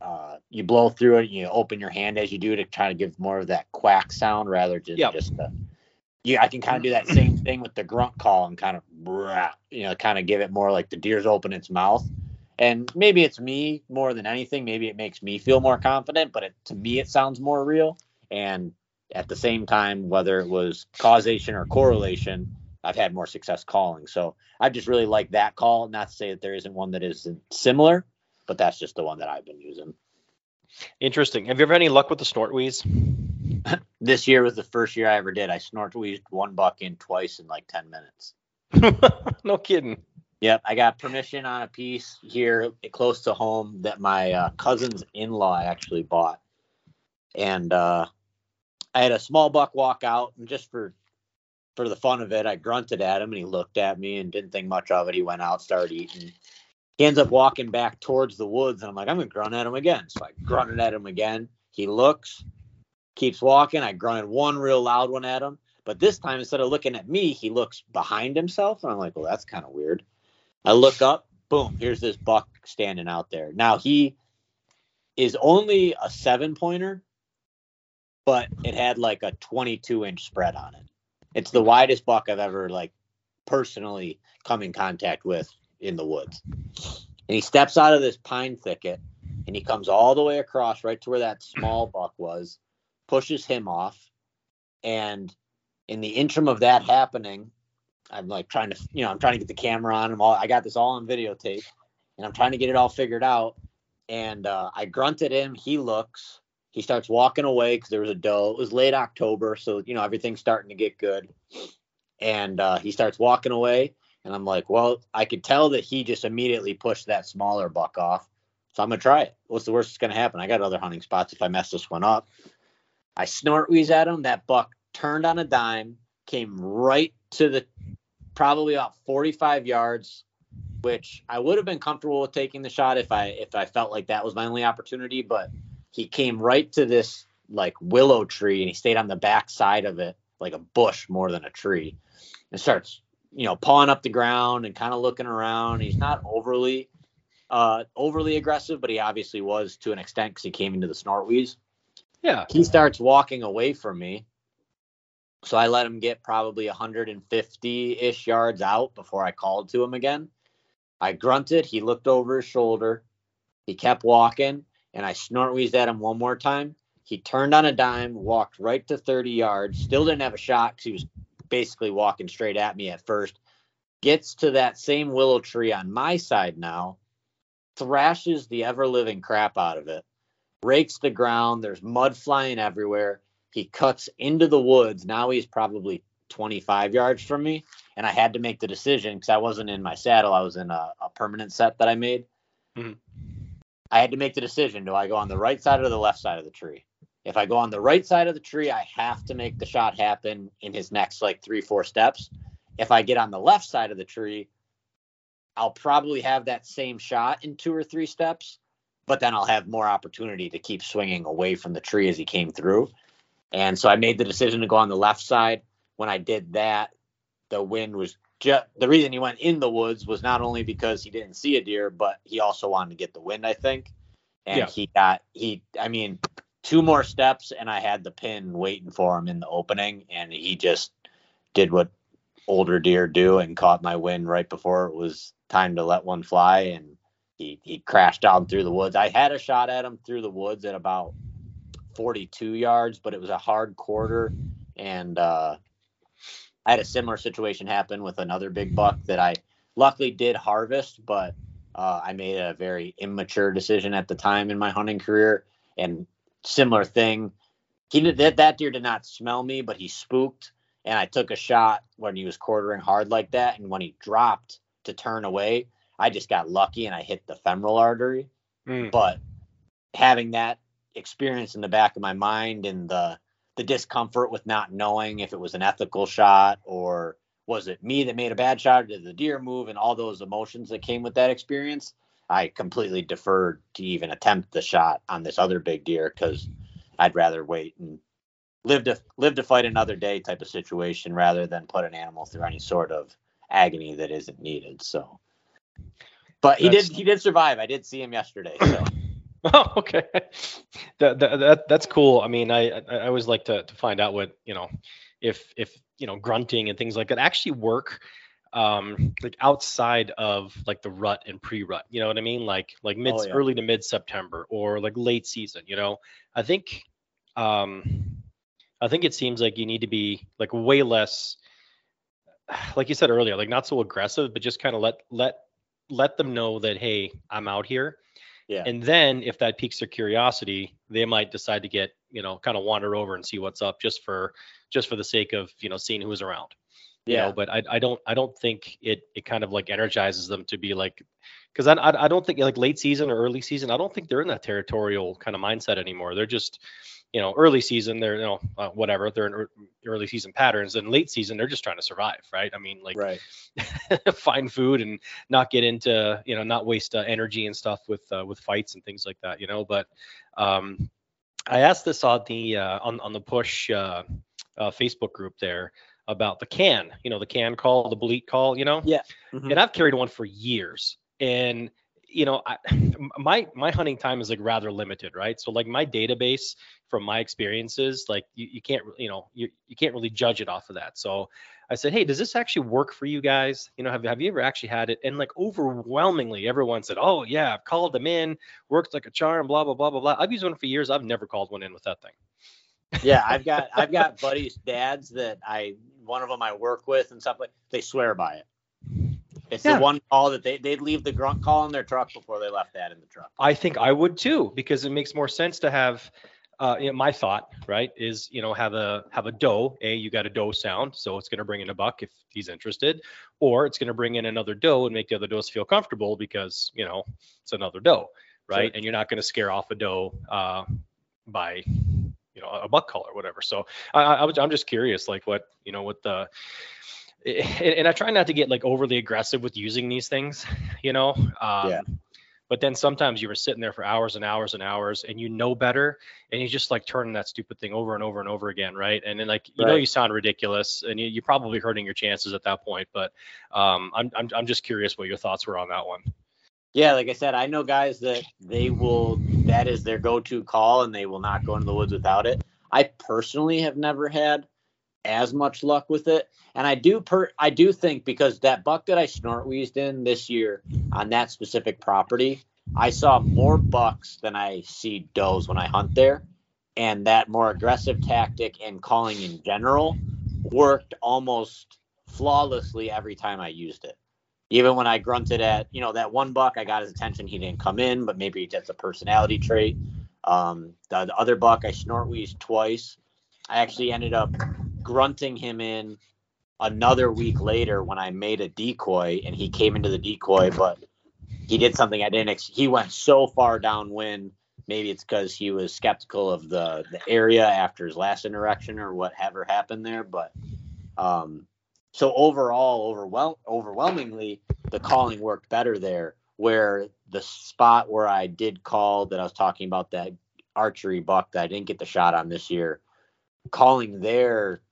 uh, you blow through it and you open your hand as you do to try to give more of that quack sound rather than yep. just the yeah, I can kind of do that same thing with the grunt call and kind of, you know, kind of give it more like the deer's open its mouth. And maybe it's me more than anything. Maybe it makes me feel more confident, but it, to me, it sounds more real. And at the same time, whether it was causation or correlation, I've had more success calling. So I just really like that call. Not to say that there isn't one that isn't similar, but that's just the one that I've been using. Interesting. Have you ever had any luck with the snort wheeze? this year was the first year I ever did. I snort wheezed one buck in twice in like 10 minutes. no kidding. Yep, I got permission on a piece here close to home that my uh, cousin's in-law actually bought, and uh, I had a small buck walk out, and just for for the fun of it, I grunted at him, and he looked at me and didn't think much of it. He went out, started eating. He ends up walking back towards the woods, and I'm like, I'm gonna grunt at him again. So I grunted at him again. He looks, keeps walking. I grunted one real loud one at him. But this time, instead of looking at me, he looks behind himself. And I'm like, well, that's kind of weird. I look up, boom, here's this buck standing out there. Now, he is only a seven pointer, but it had like a 22 inch spread on it. It's the widest buck I've ever, like, personally come in contact with in the woods. And he steps out of this pine thicket and he comes all the way across right to where that small buck was pushes him off. And in the interim of that happening, I'm like trying to, you know, I'm trying to get the camera on him. All I got this all on videotape, and I'm trying to get it all figured out. And uh, I grunted him. He looks. He starts walking away because there was a doe. It was late October, so you know everything's starting to get good. and uh, he starts walking away. And I'm like, well, I could tell that he just immediately pushed that smaller buck off. So I'm gonna try it. What's the worst that's gonna happen? I got other hunting spots if I mess this one up. I snort wheeze at him. That buck turned on a dime, came right to the probably about 45 yards, which I would have been comfortable with taking the shot if I if I felt like that was my only opportunity. But he came right to this like willow tree and he stayed on the back side of it like a bush more than a tree and starts you know pawing up the ground and kind of looking around. He's not overly uh overly aggressive but he obviously was to an extent because he came into the snort wheeze Yeah. he starts walking away from me. So i let him get probably 150-ish yards out before i called to him again. I grunted he looked over his shoulder he kept walking and i snort wheezed at him one more time he turned on a dime walked right to 30 yards still didn't have a shot because he was basically walking straight at me at first gets to that same willow tree on my side now thrashes the ever living crap out of it rakes the ground. There's mud flying everywhere. He cuts into the woods. Now he's probably 25 yards from me. And I had to make the decision because I wasn't in my saddle. I was in a, a permanent set that I made. Mhm. I had to make the decision do I go on the right side or the left side of the tree? If I go on the right side of the tree, I have to make the shot happen in his next like three, four steps. If I get on the left side of the tree, I'll probably have that same shot in two or three steps but then I'll have more opportunity to keep swinging away from the tree as he came through. And so I made the decision to go on the left side. When I did that, the wind was just the reason he went in the woods was not only because he didn't see a deer, but he also wanted to get the wind, I think. And Yeah. he got he I mean, two more steps and I had the pin waiting for him in the opening and he just did what older deer do and caught my wind right before it was time to let one fly and he he crashed down through the woods. I had a shot at him through the woods at about 42 yards, but it was a hard quarter, and uh, I had a similar situation happen with another big buck that I luckily did harvest, but uh, I made a very immature decision at the time in my hunting career, and similar thing. He did that, that deer did not smell me, but he spooked, and I took a shot when he was quartering hard like that, and when he dropped to turn away, I just got lucky and I hit the femoral artery Mm. but having that experience in the back of my mind and the the discomfort with not knowing if it was an ethical shot or was it me that made a bad shot or did the deer move and all those emotions that came with that experience i completely deferred to even attempt the shot on this other big deer because i'd rather wait and live to live to fight another day type of situation rather than put an animal through any sort of agony that isn't needed so. But he That's- did he did survive. I did see him yesterday so Oh, okay. That, that that that's cool. I mean, I I I always like to to find out what you know, if if you know grunting and things like that actually work, um, like outside of like the rut and pre-rut. You know what I mean? Like like mid Oh, yeah. early to mid September or like late season. You know, I think um, I think it seems like you need to be like way less, like you said earlier, like not so aggressive, but just kind of let let let them know that hey, I'm out here. Yeah. And then if that piques their curiosity, they might decide to get, you know, kind of wander over and see what's up just for just for the sake of, you know, seeing who's around. You Yeah. know, but I, I don't I don't think it it kind of like energizes them to be like because I, I I don't think like late season or early season, I don't think they're in that territorial kind of mindset anymore. They're just, you know, early season, they're, you know, uh, whatever, they're in early season patterns. And late season, they're just trying to survive, right? I mean, like right. find food and not get into you know not waste uh, energy and stuff with uh, with fights and things like that you know but um i asked this on the uh, on, on the push uh, uh facebook group there about the can you know the can call the bleat call you know Yeah. Mhm. and i've carried one for years and you know I, my my hunting time is like rather limited right? So like my database from my experiences like you, you can't you know you, you can't really judge it off of that. So i said hey does this actually work for you guys? You know have, have you ever actually had it? And like overwhelmingly everyone said oh yeah i've called them in works like a charm blah blah blah blah blah. I've used one for years. I've never called one in with that thing. Yeah, I've got I've got buddies, dads that I one of them I work with and stuff like they swear by it. It's Yeah. the one call that they they'd leave the grunt call in their truck before they left that in the truck. I think I would too because it makes more sense to have uh, you know, my thought, right, is you know have a have a doe. A, you got a doe sound, so it's going to bring in a buck if he's interested, or it's going to bring in another doe and make the other does feel comfortable because you know it's another doe, right? Sure. And you're not going to scare off a doe uh, by you know a buck call or whatever. So I, I was I'm just curious, like what you know what the and, I try not to get like overly aggressive with using these things, you know. Um, Yeah. But then sometimes you were sitting there for hours and hours and hours, and you know better, and you just like turning that stupid thing over and over and over again, right? And then like you know you sound ridiculous, and you, you're probably hurting your chances at that point. But um, I'm, I'm I'm just curious what your thoughts were on that one. Yeah, like I said, I know guys that they will that is their go-to call and they will not go into the woods without it. I personally have never had as much luck with it. And I do per I do think because that buck that I snort wheezed in this year on that specific property, I saw more bucks than I see does when I hunt there. And that more aggressive tactic and calling in general worked almost flawlessly every time I used it even when I grunted at, you know, that one buck, I got his attention. He didn't come in, but maybe that's a personality trait. Um, the, the other buck, I snort wheezed twice. I actually ended up grunting him in another week later when I made a decoy and he came into the decoy, but he did something I didn't. Ex- he went so far downwind. Maybe it's because he was skeptical of the the area after his last interaction or whatever happened there. But um, so overall, overwhelm overwhelmingly, the calling worked better there. Where the spot where I did call that I was talking about that archery buck that I didn't get the shot on this year, calling there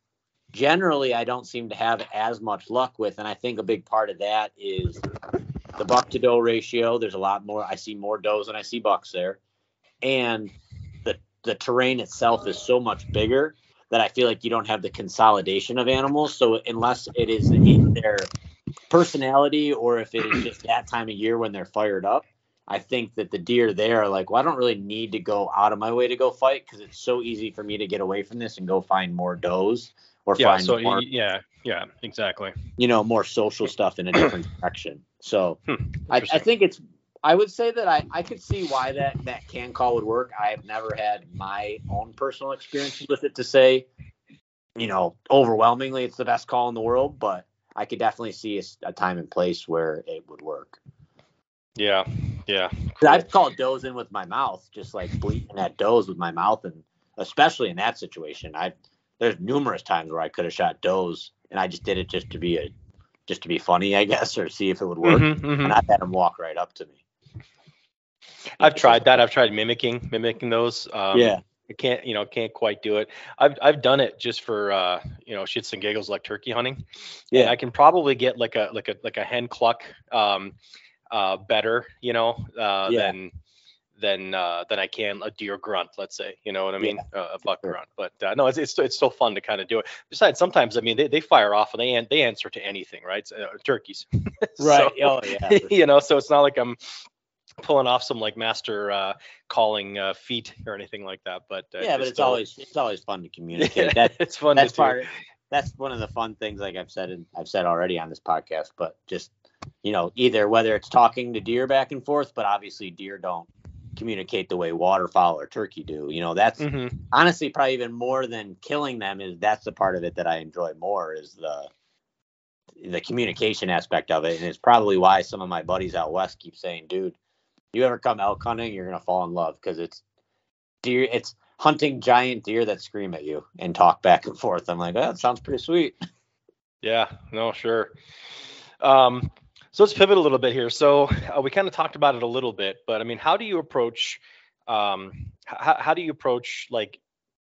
generally I don't seem to have as much luck with, and I think a big part of that is the buck to doe ratio. There's a lot more. I see more does than I see bucks there, and the the terrain itself is so much bigger that I feel like you don't have the consolidation of animals. So unless it is in their personality or if it is just that time of year when they're fired up, I think that the deer there are like, well, I don't really need to go out of my way to go fight because it's so easy for me to get away from this and go find more does or Yeah. find So more, yeah, yeah, exactly. you know, more social stuff in a different direction. So Hmm, I, I think it's I would say that I, I could see why that that can call would work. I have never had my own personal experience with it to say, you know, overwhelmingly it's the best call in the world, but I could definitely see a time and place where it would work. Yeah, yeah. 'Cause I've called does in with my mouth, just like bleating at does with my mouth, and especially in that situation, I there's numerous times where I could have shot does, and I just did it just to be a just to be funny, I guess, or see if it would work. Mhm, mhm. And I've had them walk right up to me. I've tried that. I've tried mimicking, mimicking those. Um, yeah. I can't, you know, can't quite do it. I've I've done it just for uh, you know, shits and giggles like turkey hunting. And Yeah. I can probably get like a like a like a hen cluck um uh better, you know, uh Yeah. than than uh than I can a deer grunt, let's say. You know what I mean? Uh, a buck Sure. grunt. But uh, no, it's it's still, it's still fun to kind of do it. Besides, sometimes I mean they, they fire off and they an- they answer to anything, right? Uh, turkeys. Right. So- oh yeah. for you know, so it's not like I'm pulling off some like master uh, calling uh, feat or anything like that. But uh, yeah, but it's still- always it's always fun to communicate. That it's fun. that's part. That's one of the fun things, like I've said, and I've said already on this podcast. But just you know, either whether it's talking to deer back and forth, but obviously deer don't communicate the way waterfowl or turkey do. You know, that's Mhm. honestly probably even more than killing them. Is that's the part of it that I enjoy more is the the communication aspect of it, and it's probably why some of my buddies out west keep saying, "Dude, you ever come elk hunting, you're gonna fall in love because it's deer. It's hunting giant deer that scream at you and talk back and forth." I'm like, oh, that sounds pretty sweet. Yeah. No. Sure. Um, so let's pivot a little bit here. So uh, we kind of talked about it a little bit, but I mean, how do you approach? Um, how, how do you approach like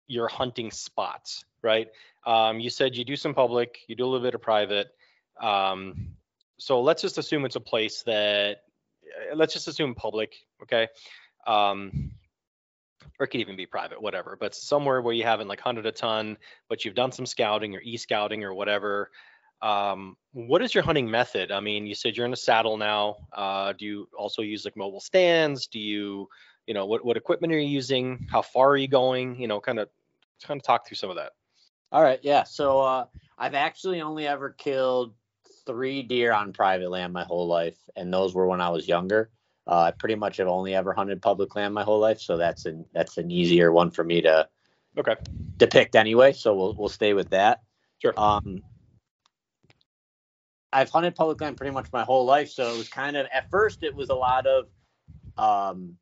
your hunting spots, right? Um, you said you do some public, you do a little bit of private. Um, so let's just assume it's a place that, uh, let's just assume public, okay? Um, or it could even be private, whatever, but somewhere where you haven't like hunted a ton, but you've done some scouting or e-scouting or whatever. Um, what is your hunting method? I mean, you said you're in a saddle now. Uh, do you also use like mobile stands? Do you, you know, what, what equipment are you using? How far are you going? You know, kind of, kind of talk through some of that. All right, yeah. So uh, I've actually only ever killed three deer on private land my whole life, and those were when I was younger. Uh, I pretty much have only ever hunted public land my whole life, so that's an that's an easier one for me to Okay. depict anyway. So we'll we'll stay with that. Sure. Um, I've hunted public land pretty much my whole life, so it was kind of at first it was a lot of um,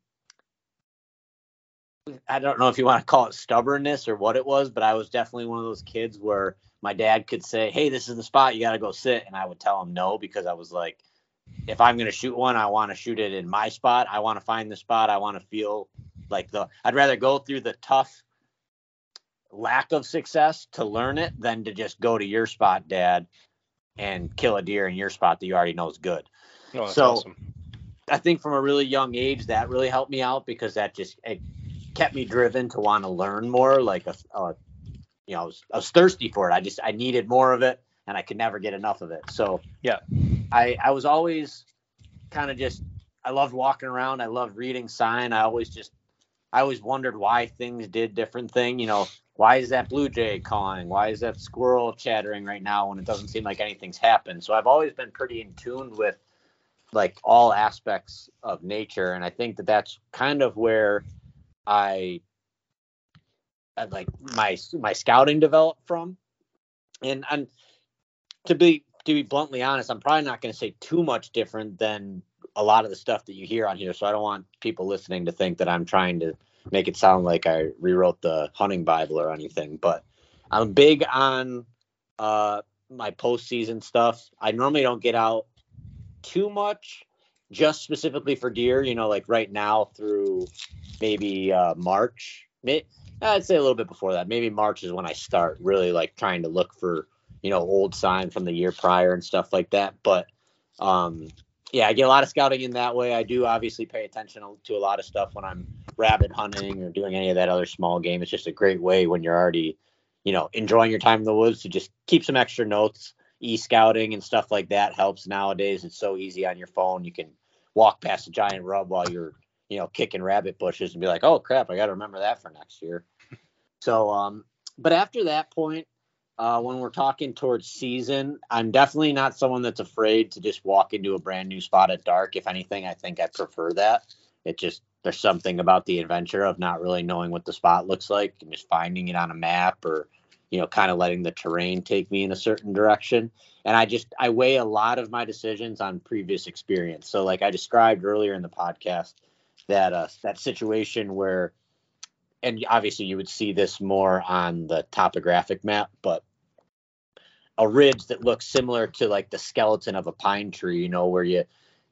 I don't know if you want to call it stubbornness or what it was, but I was definitely one of those kids where my dad could say, "Hey, this is the spot. You got to go sit," and I would tell him no because I was like, if I'm going to shoot one, I want to shoot it in my spot. I want to find the spot. I want to feel like the. I'd rather go through the tough lack of success to learn it than to just go to your spot, Dad, and kill a deer in your spot that you already know is good. Oh, that's So- awesome. I think from a really young age that really helped me out because that just it kept me driven to want to learn more. Like a, a you know, I was, I was thirsty for it. I just I needed more of it, and I could never get enough of it. So Yeah. I I was always kind of just I loved walking around. I loved reading sign. I always just I always wondered why things did different thing. You know, why is that blue jay calling? Why is that squirrel chattering right now when it doesn't seem like anything's happened? So I've always been pretty in tune with like all aspects of nature, and I think that that's kind of where I, I like my my scouting developed from. And and to be to be bluntly honest, I'm probably not going to say too much different than a lot of the stuff that you hear on here. So I don't want people listening to think that I'm trying to make it sound like I rewrote the hunting Bible or anything. But I'm big on uh, my postseason stuff. I normally don't get out too much, just specifically for deer. You know, like right now through maybe uh, March. I'd say a little bit before that. Maybe March is when I start really like trying to look for you know old sign from the year prior and stuff like that. But um, yeah, I get a lot of scouting in that way. I do obviously pay attention to a lot of stuff when I'm rabbit hunting or doing any of that other small game. It's just a great way when you're already, you know, enjoying your time in the woods to just keep some extra notes. E scouting and stuff like that helps nowadays. It's so easy on your phone. You can walk past a giant rub while you're, you know, kicking rabbit bushes and be like, oh crap, I got to remember that for next year. So, um, but after that point, uh, when we're talking towards season, I'm definitely not someone that's afraid to just walk into a brand new spot at dark. If anything, I think I prefer that. It just there's something about the adventure of not really knowing what the spot looks like and just finding it on a map or you know kind of letting the terrain take me in a certain direction and i just i weigh a lot of my decisions on previous experience so like i described earlier in the podcast that uh that situation where and obviously you would see this more on the topographic map but a ridge that looks similar to like the skeleton of a pine tree you know where you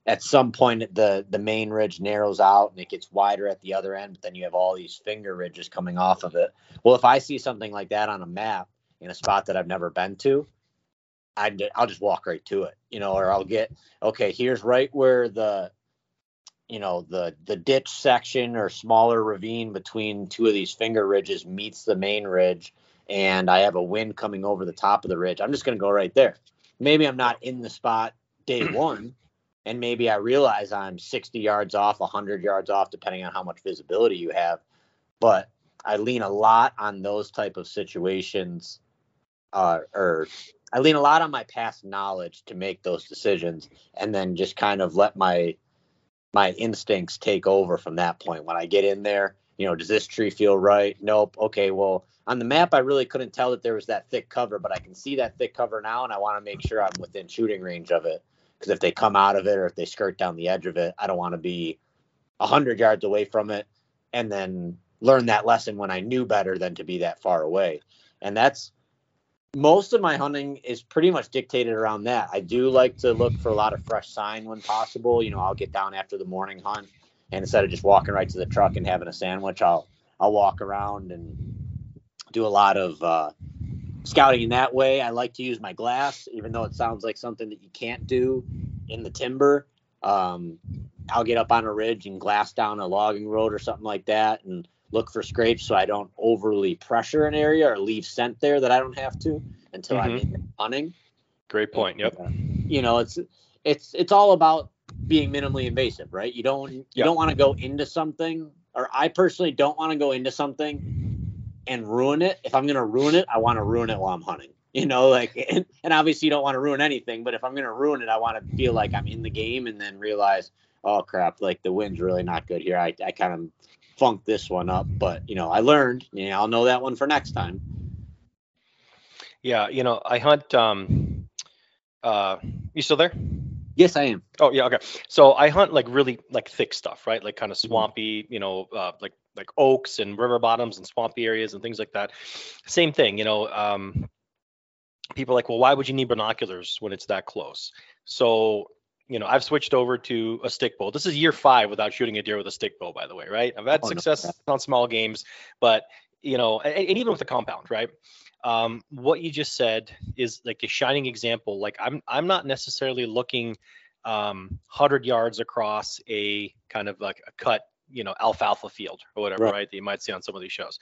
at some point the the main ridge narrows out and it gets wider at the other end but then you have all these finger ridges coming off of it. Well if i see something like that on a map in a spot that i've never been to I, i'll just walk right to it you know or i'll get okay here's right where the you know the the ditch section or smaller ravine between two of these finger ridges meets the main ridge and i have a wind coming over the top of the ridge i'm just going to go right there maybe i'm not in the spot day one and maybe I realize I'm 60 yards off, 100 yards off, depending on how much visibility you have. But I lean a lot on those type of situations, uh, or I lean a lot on my past knowledge to make those decisions, and then just kind of let my my instincts take over from that point. When I get in there, you know, does this tree feel right? Nope. Okay, well, on the map, I really couldn't tell that there was that thick cover, but I can see that thick cover now, and I want to make sure I'm within shooting range of it because if they come out of it or if they skirt down the edge of it, I don't want to be a hundred yards away from it and then learn that lesson when I knew better than to be that far away. And that's most of my hunting is pretty much dictated around that. I do like to look for a lot of fresh sign when possible. You know, I'll get down after the morning hunt and instead of just walking right to the truck and having a sandwich, I'll I'll walk around and do a lot of uh, scouting in that way. I like to use my glass, even though it sounds like something that you can't do in the timber. Um, I'll get up on a ridge and glass down a logging road or something like that and look for scrapes so I don't overly pressure an area or leave scent there that I don't have to until I'm Mhm. in hunting. Great point. Yep. Uh, you know, it's it's it's all about being minimally invasive, right? You don't you Yeah. don't want to go into something, or I personally don't want to go into something and ruin it. If I'm gonna ruin it, I want to ruin it while I'm hunting. You know, like and, and obviously you don't want to ruin anything, but if I'm gonna ruin it, I want to feel like I'm in the game and then realize, oh crap, like the wind's really not good here. I, I kind of funked this one up, but you know, I learned. You know, I'll know that one for next time. Yeah, you know, I hunt. Um, uh, you still there? Yes, I am. Oh yeah, okay. So I hunt like really like thick stuff, right? Like kind of Mhm. swampy, you know, uh, like like oaks and river bottoms and swampy areas and things like that. Same thing, you know. Um, people are like, well, why would you need binoculars when it's that close? So you know, I've switched over to a stick bow. This is year five without shooting a deer with a stick bow, by the way, right? I've had Oh, no. success on small games, but you know, and, and even with the compound, right? Um, what you just said is like a shining example. Like I'm, I'm not necessarily looking um, hundred yards across a kind of like a cut, you know, alfalfa field or whatever, Right. right? That you might see on some of these shows.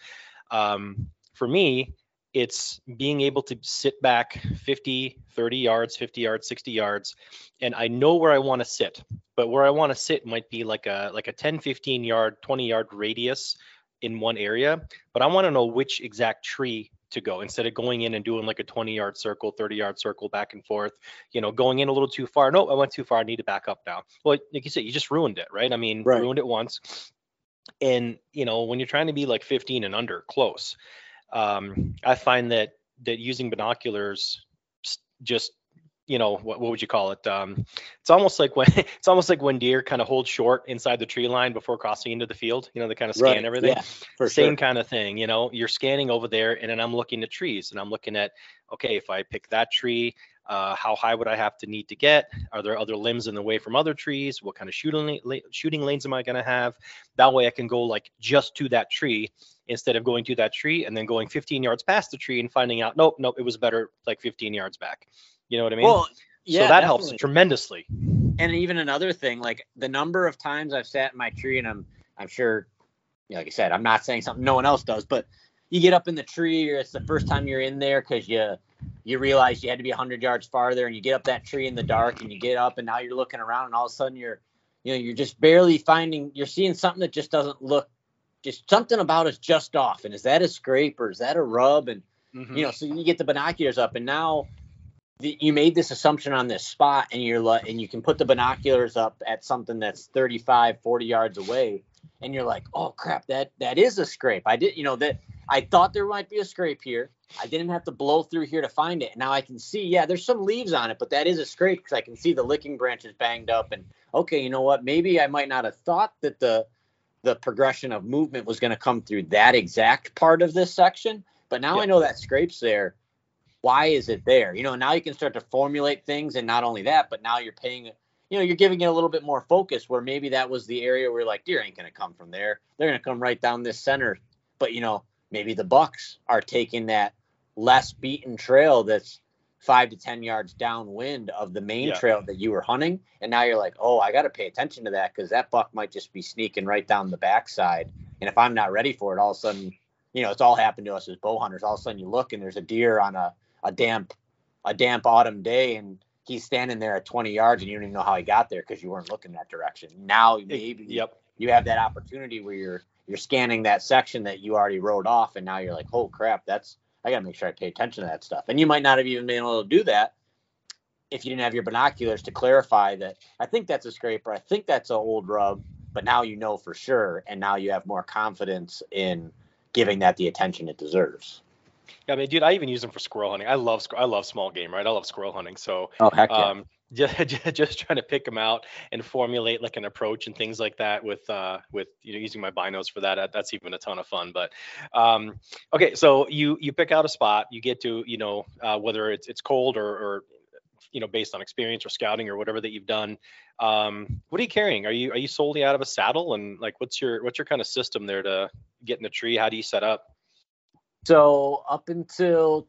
Um, for me, it's being able to sit back 50 30 yards 50 yards 60 yards and i know where i want to sit but where i want to sit might be like a like a 10 15 yard 20 yard radius in one area but i want to know which exact tree to go. Instead of going in and doing like a 20 yard circle 30 yard circle back and forth you know going in a little too far. No i went too far. I need to back up now. Well like you said you just ruined it right? I mean Right. ruined it once. And you know when you're trying to be like 15 and under close um, I find that that using binoculars just you know what, what would you call it? Um, it's almost like when it's almost like when deer kind of hold short inside the tree line before crossing into the field you know they kind of scan Right, everything. Yeah, same sure. kind of thing you know you're scanning over there and then i'm looking at trees and i'm looking at okay if i pick that tree uh, how high would i have to need to get? Are there other limbs in the way from other trees? What kind of shooting shooting lanes am i going to have? That way i can go like just to that tree instead of going to that tree and then going 15 yards past the tree and finding out nope nope it was better like 15 yards back you know what i mean? Well, yeah, so that helps tremendously. And even another thing, like the number of times I've sat in my tree, and I'm I'm sure, you know, like I said, I'm not saying something no one else does, but you get up in the tree, or it's the first time you're in there because you you realize you had to be 100 yards farther, and you get up that tree in the dark, and you get up, and now you're looking around, and all of a sudden you're, you know, you're just barely finding, you're seeing something that just doesn't look, just something about it's just off, and is that a scrape or is that a rub, and mm-hmm. you know, so you get the binoculars up, and now you made this assumption on this spot, and you're like, and you can put the binoculars up at something that's 35, 40 yards away, and you're like, oh crap, that that is a scrape. I did, you know, that I thought there might be a scrape here. I didn't have to blow through here to find it. Now I can see, yeah, there's some leaves on it, but that is a scrape because I can see the licking branches banged up. And okay, you know what? Maybe I might not have thought that the the progression of movement was going to come through that exact part of this section, but now Yeah. I know that scrape's there why is it there? You know, now you can start to formulate things, and not only that, but now you're paying, you know, you're giving it a little bit more focus. Where maybe that was the area where like deer ain't gonna come from there; they're gonna come right down this center. But you know, maybe the bucks are taking that less beaten trail that's five to ten yards downwind of the main Yeah. trail that you were hunting, and now you're like, oh, I got to pay attention to that because that buck might just be sneaking right down the backside, and if I'm not ready for it, all of a sudden, you know, it's all happened to us as bow hunters. All of a sudden, you look and there's a deer on a a damp a damp autumn day and he's standing there at 20 yards and you don't even know how he got there because you weren't looking that direction. Now maybe yep. you have that opportunity where you're you're scanning that section that you already wrote off and now you're like oh crap that's i gotta make sure i pay attention to that stuff. And you might not have even been able to do that if you didn't have your binoculars to clarify that i think that's a scraper. I think that's an old rub but now you know for sure and now you have more confidence in giving that the attention it deserves Yeah, I mean, dude, I even use them for squirrel hunting. I love I love small game, right? I love squirrel hunting. So oh heck yeah. um, just, just trying to pick them out and formulate like an approach and things like that with uh, with you know using my binos for that. that- That's even a ton of fun. But um, okay, so you you pick out a spot, you get to you know uh, whether it's it's cold or, or you know based on experience or scouting or whatever that you've done. Um, what are you carrying? Are you are you solely out of a saddle and like what's your what's your kind of system there to get in the tree? How do you set up? So up until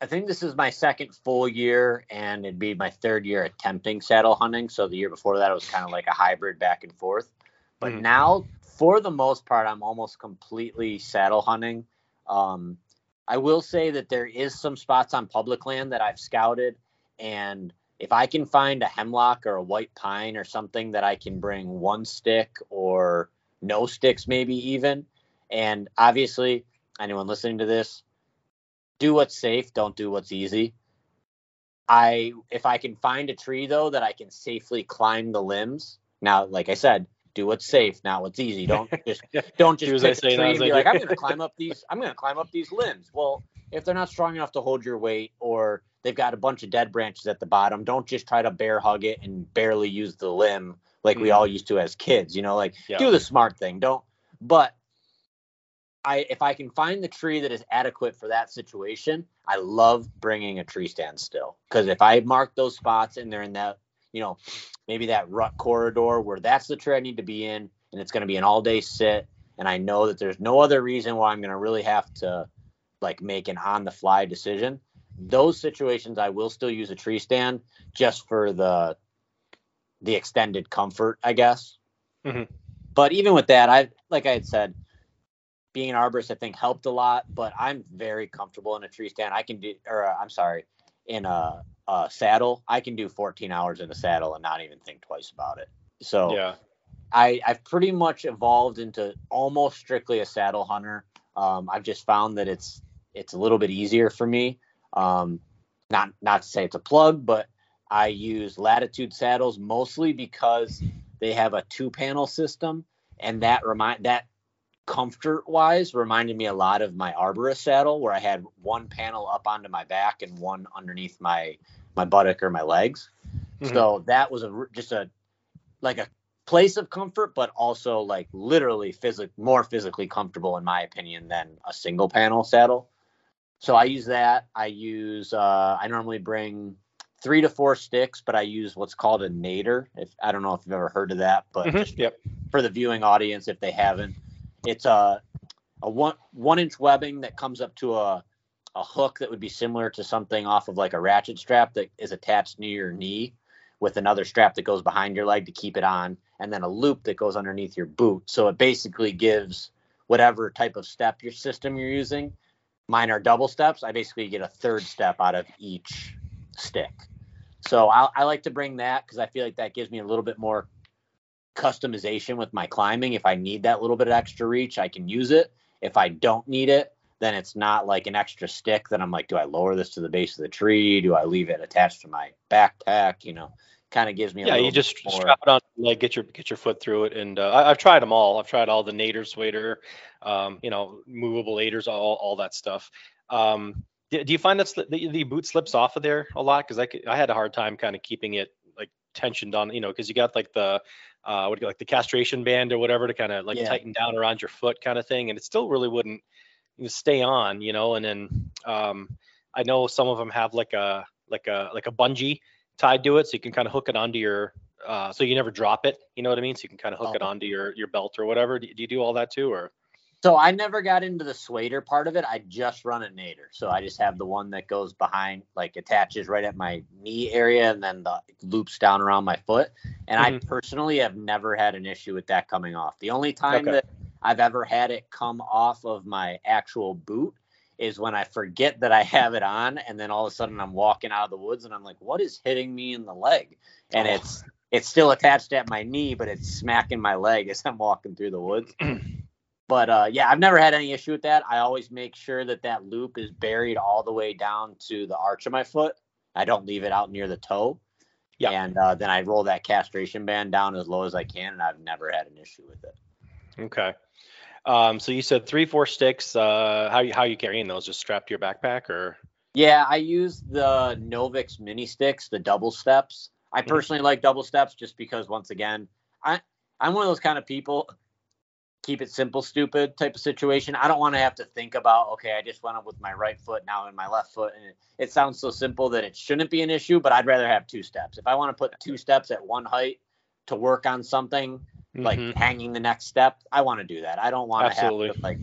I think this is my second full year, and it'd be my third year attempting saddle hunting. So the year before that, it was kind of like a hybrid back and forth. But Mhm. now, for the most part, I'm almost completely saddle hunting. Um, I will say that there is some spots on public land that I've scouted, and if I can find a hemlock or a white pine or something that I can bring one stick or no sticks, maybe even, and obviously anyone listening to this, do what's safe, don't do what's easy. I if I can find a tree though that I can safely climb the limbs, Now, like I said, do what's safe, not what's easy. Don't just don't Do just pick a say, tree and be like. I'm gonna climb up these. I'm gonna climb up these limbs. Well, if they're not strong enough to hold your weight, or they've got a bunch of dead branches at the bottom, don't just try to bear hug it and barely use the limb like we Mhm. all used to as kids. You know, like Yeah. do the smart thing. Don't. But I, if I can find the tree that is adequate for that situation, I love bringing a tree stand still. Because if I mark those spots and they're in that, you know, maybe that rut corridor where that's the tree I need to be in, and it's going to be an all day sit, and I know that there's no other reason why I'm going to really have to like make an on the fly decision. Those situations I will still use a tree stand just for the the extended comfort, I guess. Mhm. But even with that, I like I had said, being an arborist, I think helped a lot. But I'm very comfortable in a tree stand. I can do, or uh, I'm sorry, in a, a saddle. I can do 14 hours in a saddle and not even think twice about it. So Yeah. I, I've pretty much evolved into almost strictly a saddle hunter. Um, I've just found that it's it's a little bit easier for me. Um, not not to say it's a plug, but I use Latitude saddles mostly because they have a two panel system, and that remind that comfort wise reminded me a lot of my arborist saddle, where I had one panel up onto my back and one underneath my my buttock or my legs. Mhm. So that was a just a like a place of comfort, but also like literally physic more physically comfortable in my opinion than a single panel saddle. So I use that. I use uh, I normally bring three to four sticks, but I use what's called a nader. If I don't know if you've ever heard of that, but Mhm. just Yep. for the viewing audience, if they haven't, it's a a one one inch webbing that comes up to a a hook that would be similar to something off of like a ratchet strap that is attached near your knee with another strap that goes behind your leg to keep it on and then a loop that goes underneath your boot so it basically gives whatever type of step your system you're using mine are double steps i basically get a third step out of each stick. So i, I like to bring that because i feel like that gives me a little bit more customization with my climbing. If i need that little bit of extra reach i can use it. If i don't need it then it's not like an extra stick that i'm like do i lower this to the base of the tree? Do i leave it attached to my backpack? You know kind of gives me a Yeah, you just more strap it on, like get your get your foot through it, and uh, I, I've tried them all. I've tried all the Nader, Swader, um, you know, movable aiders, all all that stuff. Um, do, do you find that the, the boot slips off of there a lot? Because I could- I had a hard time kind of keeping it like tensioned on, you know, because you got like the uh, what do you like the castration band or whatever to kind of like Yeah. tighten down around your foot kind of thing, and it still really wouldn't stay on, you know. And then um, I know some of them have like a like a like a bungee tied to it so you can kind of hook it onto your uh, so you never drop it you know what i mean so you can kind of hook it Oh. onto your your belt or whatever do, do you do all that too or So I never got into the swader part of it. I just run a nader. So I just have the one that goes behind, like attaches right at my knee area and then the loops down around my foot. And I Mhm. personally have never had an issue with that coming off. The only time Okay. that I've ever had it come off of my actual boot is when I forget that I have it on and then all of a sudden I'm walking out of the woods and I'm like, what is hitting me in the leg? And Oh. it's it's still attached at my knee, but it's smacking my leg as I'm walking through the woods. but uh, yeah, I've never had any issue with that. I always make sure that that loop is buried all the way down to the arch of my foot. I don't leave it out near the toe. Yeah. And uh, then I roll that castration band down as low as I can, and I've never had an issue with it. okay um so you said three four sticks uh how you how you carrying those just strapped to your backpack or Yeah, I use the Novix mini sticks, the double steps. I Mhm. personally like double steps just because once again, I I'm one of those kind of people keep it simple stupid type of situation. I don't want to have to think about okay, I just went up with my right foot now in my left foot and it, it sounds so simple that it shouldn't be an issue, but I'd rather have two steps. If I want to put two steps at one height to work on something like Mhm. hanging the next step, I want to do that. I don't want to have to like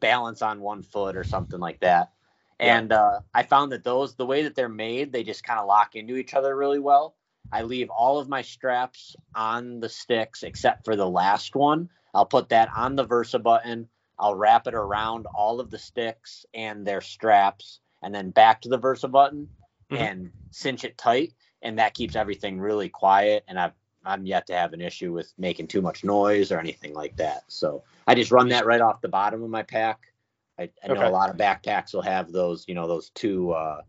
balance on one foot or something like that. And uh, I found that those, the way that they're made, they just kind of lock into each other really well. I leave all of my straps on the sticks except for the last one. I'll put that on the Versa button. I'll wrap it around all of the sticks and their straps, and then back to the Versa button Mhm. and cinch it tight. And that keeps everything really quiet. And I've I'm yet to have an issue with making too much noise or anything like that. So I just run that right off the bottom of my pack. I, I know Okay. a lot of backpacks will have those, you know, those two, uh,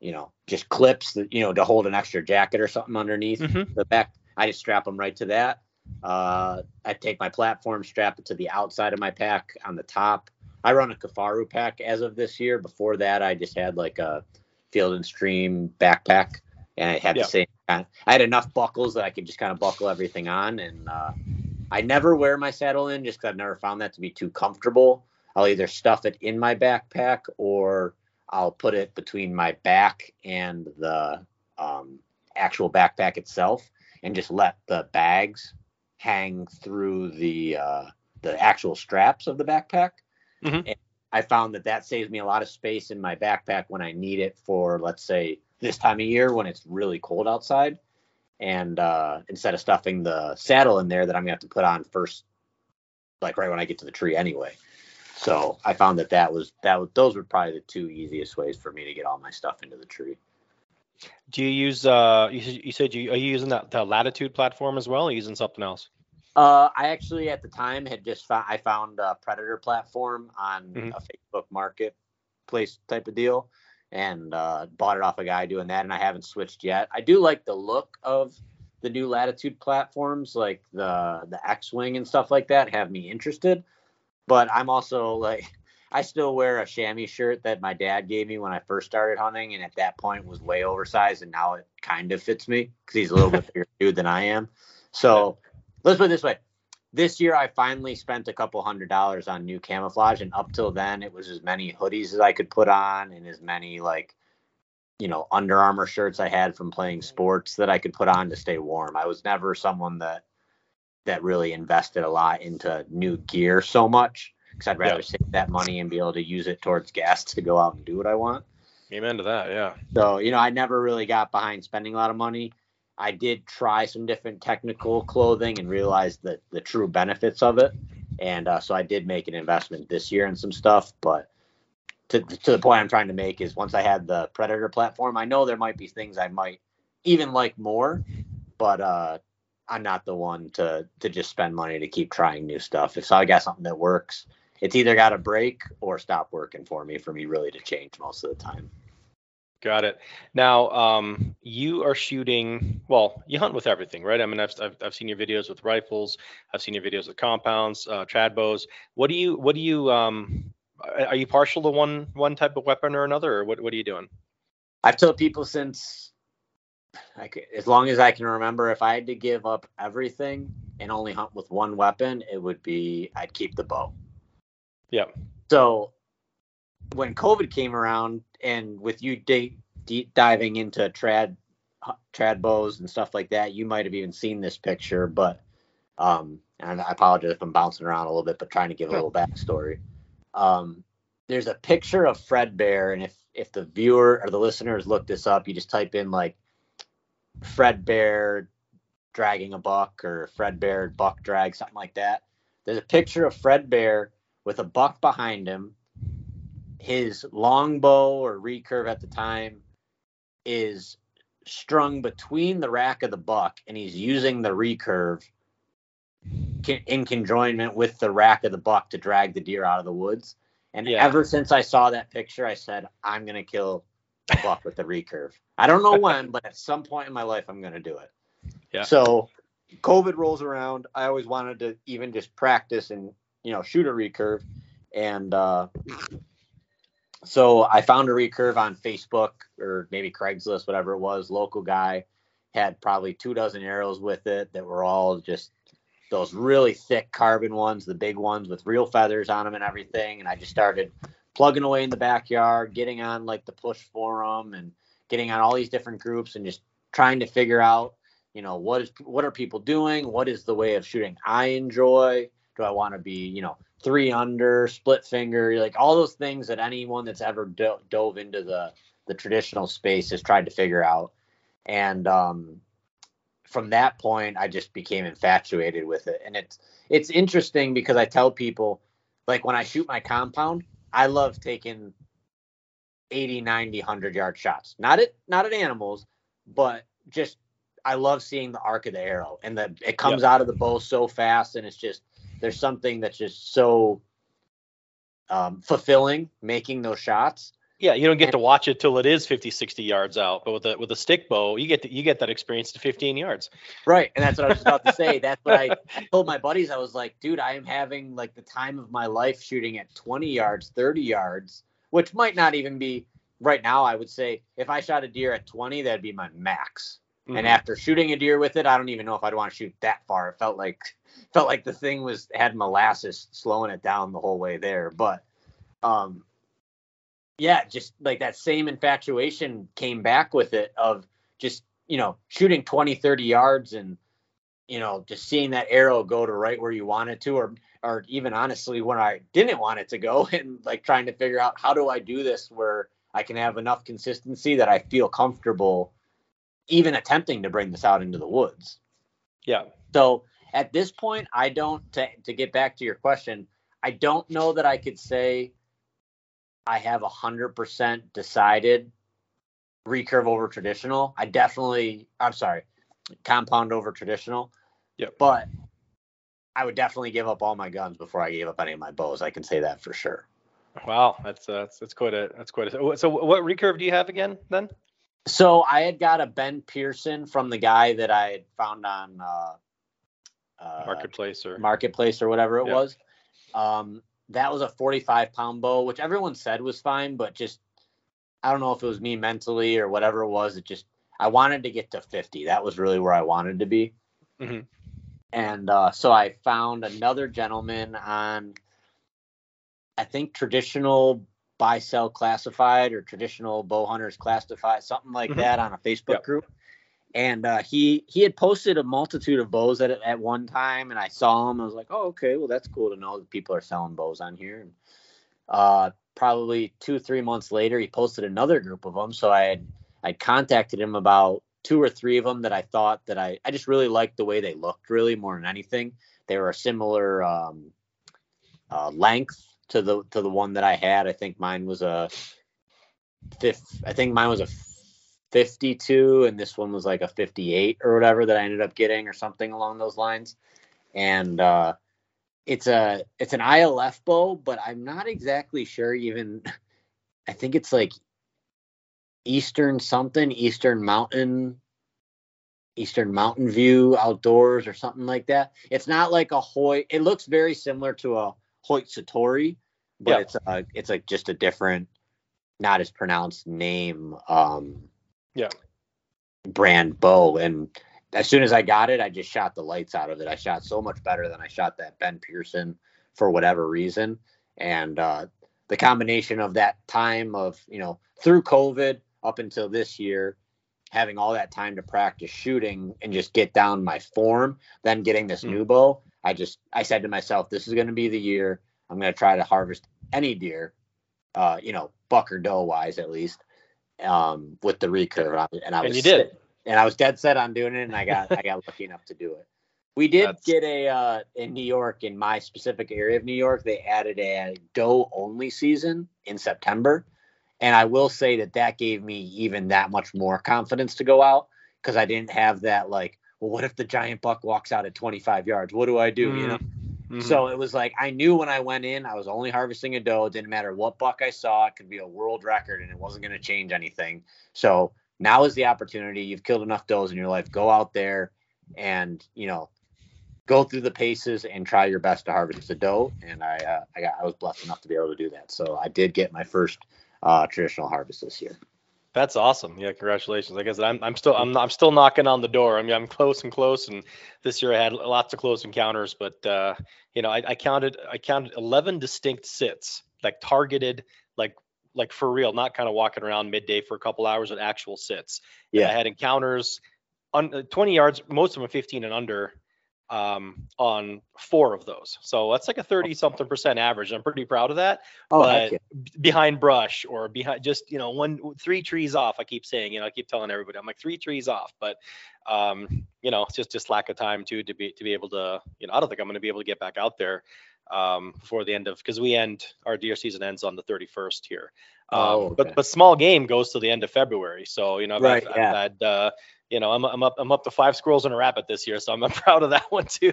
you know, just clips that you know to hold an extra jacket or something underneath Mhm. the back I just strap them right to that. Uh, I take my platform, strap it to the outside of my pack on the top. I run a Kifaru pack as of this year. Before that, I just had like a Field and Stream backpack, and I had Yeah. the same. I had enough buckles that I could just kind of buckle everything on, and uh, I never wear my saddle in just because I've never found that to be too comfortable. I'll either stuff it in my backpack or I'll put it between my back and the um, actual backpack itself, and just let the bags hang through the uh, the actual straps of the backpack. Mhm. And I found that that saves me a lot of space in my backpack when I need it for, let's say, this time of year when it's really cold outside. And uh, instead of stuffing the saddle in there that I'm gonna have to put on first, like right when I get to the tree anyway. So I found that that was that was, those were probably the two easiest ways for me to get all my stuff into the tree. Do you use uh you, said- you said you are you using that the latitude platform as well or using something else? Uh, I actually at the time had just found I found a Predator platform on Mhm. a Facebook marketplace type of deal, and uh, bought it off a guy doing that. And I haven't switched yet. I do like the look of the new Latitude platforms, like the the X Wing and stuff like that, have me interested. But I'm also like, I still wear a chamois shirt that my dad gave me when I first started hunting, and at that point was way oversized, and now it kind of fits me because he's a little bit bigger dude than I am. So let's put it this way. This year, I finally spent a couple hundred dollars on new camouflage, and up till then, it was as many hoodies as I could put on, and as many like, you know, Under Armour shirts I had from playing sports that I could put on to stay warm. I was never someone that that really invested a lot into new gear so much because I'd rather Yeah. save that money and be able to use it towards gas to go out and do what I want. Amen to that. Yeah. So, you know, I never really got behind spending a lot of money. I did try some different technical clothing and realized that the true benefits of it. And uh, so I did make an investment this year in some stuff. But to, to the point I'm trying to make is once I had the Predator platform, I know there might be things I might even like more, but uh, I'm not the one to to just spend money to keep trying new stuff. If so, I got something that works, it's either got to break or stop working for me for me really to change most of the time. Got it. Now, um, you are shooting. Well, you hunt with everything, right? I mean, I've, I've, I've seen your videos with rifles. I've seen your videos with compounds, uh, trad bows. What do you? What do you? Um, are are you partial to one one type of weapon or another, or what? What are you doing? I've told people since like as long as I can remember, if I had to give up everything and only hunt with one weapon, it would be I'd keep the bow. Yeah. So when COVID came around, and with you deep, deep diving into trad trad bows and stuff like that, you might have even seen this picture. But um, and I apologize if I'm bouncing around a little bit, but trying to give a little backstory. Um, there's a picture of Fred Bear, and if if the viewer or the listeners look this up, you just type in like Fred Bear dragging a buck or Fred Bear buck drag, something like that. There's a picture of Fred Bear with a buck behind him. His longbow or recurve at the time is strung between the rack of the buck, and he's using the recurve in conjoinment with the rack of the buck to drag the deer out of the woods. And Yeah. ever since I saw that picture, I said, I'm going to kill a buck with the recurve. I don't know when, but at some point in my life, I'm going to do it. Yeah. So COVID rolls around. I always wanted to even just practice and, you know, shoot a recurve. And uh, so I found a recurve on Facebook or maybe Craigslist, whatever it was. Local guy had probably two dozen arrows with it that were all just those really thick carbon ones, the big ones with real feathers on them and everything. And I just started plugging away in the backyard, getting on like the push forum and getting on all these different groups and just trying to figure out, you know, what is what are people doing? What is the way of shooting I enjoy? Do I want to be, you know, three under, split finger, like all those things that anyone that's ever do- dove into the the traditional space has tried to figure out. And um, from that point, I just became infatuated with it. And it's it's interesting because I tell people, like when I shoot my compound, I love taking 80, 90, 100 yard shots. Not at not at animals, but just I love seeing the arc of the arrow and the it comes out of the bow so fast and it's just there's something that's just so um, fulfilling making those shots Yeah, you don't get to watch it till it is 50, 60 yards out. But with a with a stick bow, you get to, you get that experience to 15 yards. Right. And that's what I was about to say. That's what I, I told my buddies. I was like, dude, I am having like the time of my life shooting at 20 yards, 30 yards, which might not even be right now. I would say if I shot a deer at 20, that'd be my max. Mhm. And after shooting a deer with it, I don't even know if I'd want to shoot that far. It felt like felt like the thing was had molasses slowing it down the whole way there. But um yeah, just like that same infatuation came back with it of just, you know, shooting 20, 30 yards and you know, just seeing that arrow go to right where you want it to or or even honestly when I didn't want it to go and like trying to figure out how do I do this where I can have enough consistency that I feel comfortable even attempting to bring this out into the woods. yeah. So at this point, I don't to, to get back to your question, I don't know that I could say I have a hundred percent decided recurve over traditional. I definitely I'm sorry, compound over traditional. Yeah. But I would definitely give up all my guns before I gave up any of my bows. I can say that for sure. Wow, that's uh, that's, that's quite a that's quite a. So what recurve do you have again then? So I had got a Ben Pearson from the guy that I had found on uh, uh, Marketplace or marketplace or whatever it Yeah. was. Um, that was a 45 pound bow, which everyone said was fine, but just I don't know if it was me mentally or whatever it was. It just I wanted to get to 50. That was really where I wanted to be. Mhm. And uh, so I found another gentleman on, I think traditional buy sell classified or traditional bow hunters classified, something like Mhm. that on a Facebook Yep. group. And uh, he he had posted a multitude of bows at at one time, and I saw him. I was like, oh, okay, well that's cool to know that people are selling bows on here. And uh, probably two three months later, he posted another group of them. So I had I contacted him about two or three of them that I thought that I I just really liked the way they looked, really more than anything. They were a similar um, uh, length to the to the one that I had. I think mine was a fifth. I think mine was a 52 and this one was like a 58 or whatever that I ended up getting or something along those lines. And uh it's a it's an ILF bow, but I'm not exactly sure even I think it's like Eastern something, Eastern Mountain Eastern Mountain View outdoors or something like that. It's not like a Hoy. It looks very similar to a Hoyt Satori, but Yeah. it's a, it's like just a different, not as pronounced name. Um, Yeah. Brand bow, and as soon as I got it, I just shot the lights out of it. I shot so much better than I shot that Ben Pearson for whatever reason, and uh, the combination of that time of you know through COVID up until this year having all that time to practice shooting and just get down my form, then getting this Mm. new bow, I just I said to myself, this is going to be the year I'm going to try to harvest any deer, uh, you know, buck or doe wise at least, um, with the recurve. And I, I And was you did. and I was dead set on doing it, and I got I got lucky enough to do it. We did That's- get a uh, in New York, in my specific area of New York, they added a doe only season in September. And I will say that that gave me even that much more confidence to go out because I didn't have that like, well, what if the giant buck walks out at 25 yards? What do I do? You know. Mhm. So it was like I knew when I went in, I was only harvesting a doe. It didn't matter what buck I saw; it could be a world record, and it wasn't going to change anything. So now is the opportunity. You've killed enough does in your life. Go out there and you know go through the paces and try your best to harvest the doe. And I uh, I got I was blessed enough to be able to do that. So I did get my first uh, traditional harvest this year. That's awesome. Yeah, congratulations. Like I said, I'm, I'm still I'm, I'm still knocking on the door. I mean, I'm close and close, and this year I had lots of close encounters. But uh, you know, I, I counted I counted 11 distinct sits, like targeted, like like for real, not kind of walking around midday for a couple hours, but actual sits. And I had encounters on uh, 20 yards, most of them 15 and under, um, on four of those. So that's like a 30 something percent average. I'm pretty proud of that Oh, but yeah. behind brush or behind just you know one three trees off i keep saying you know i keep telling everybody i'm like three trees off but um you know it's just just lack of time too to be to be able to you know i don't think i'm going to be able to get back out there um before the end of because we end our deer season ends on the 31st here um Oh, okay. but but small game goes to the end of february so you know I've, Right, I've, yeah. I've had uh you know I'm, I'm up i'm up to five squirrels and a rabbit this year so i'm proud of that one too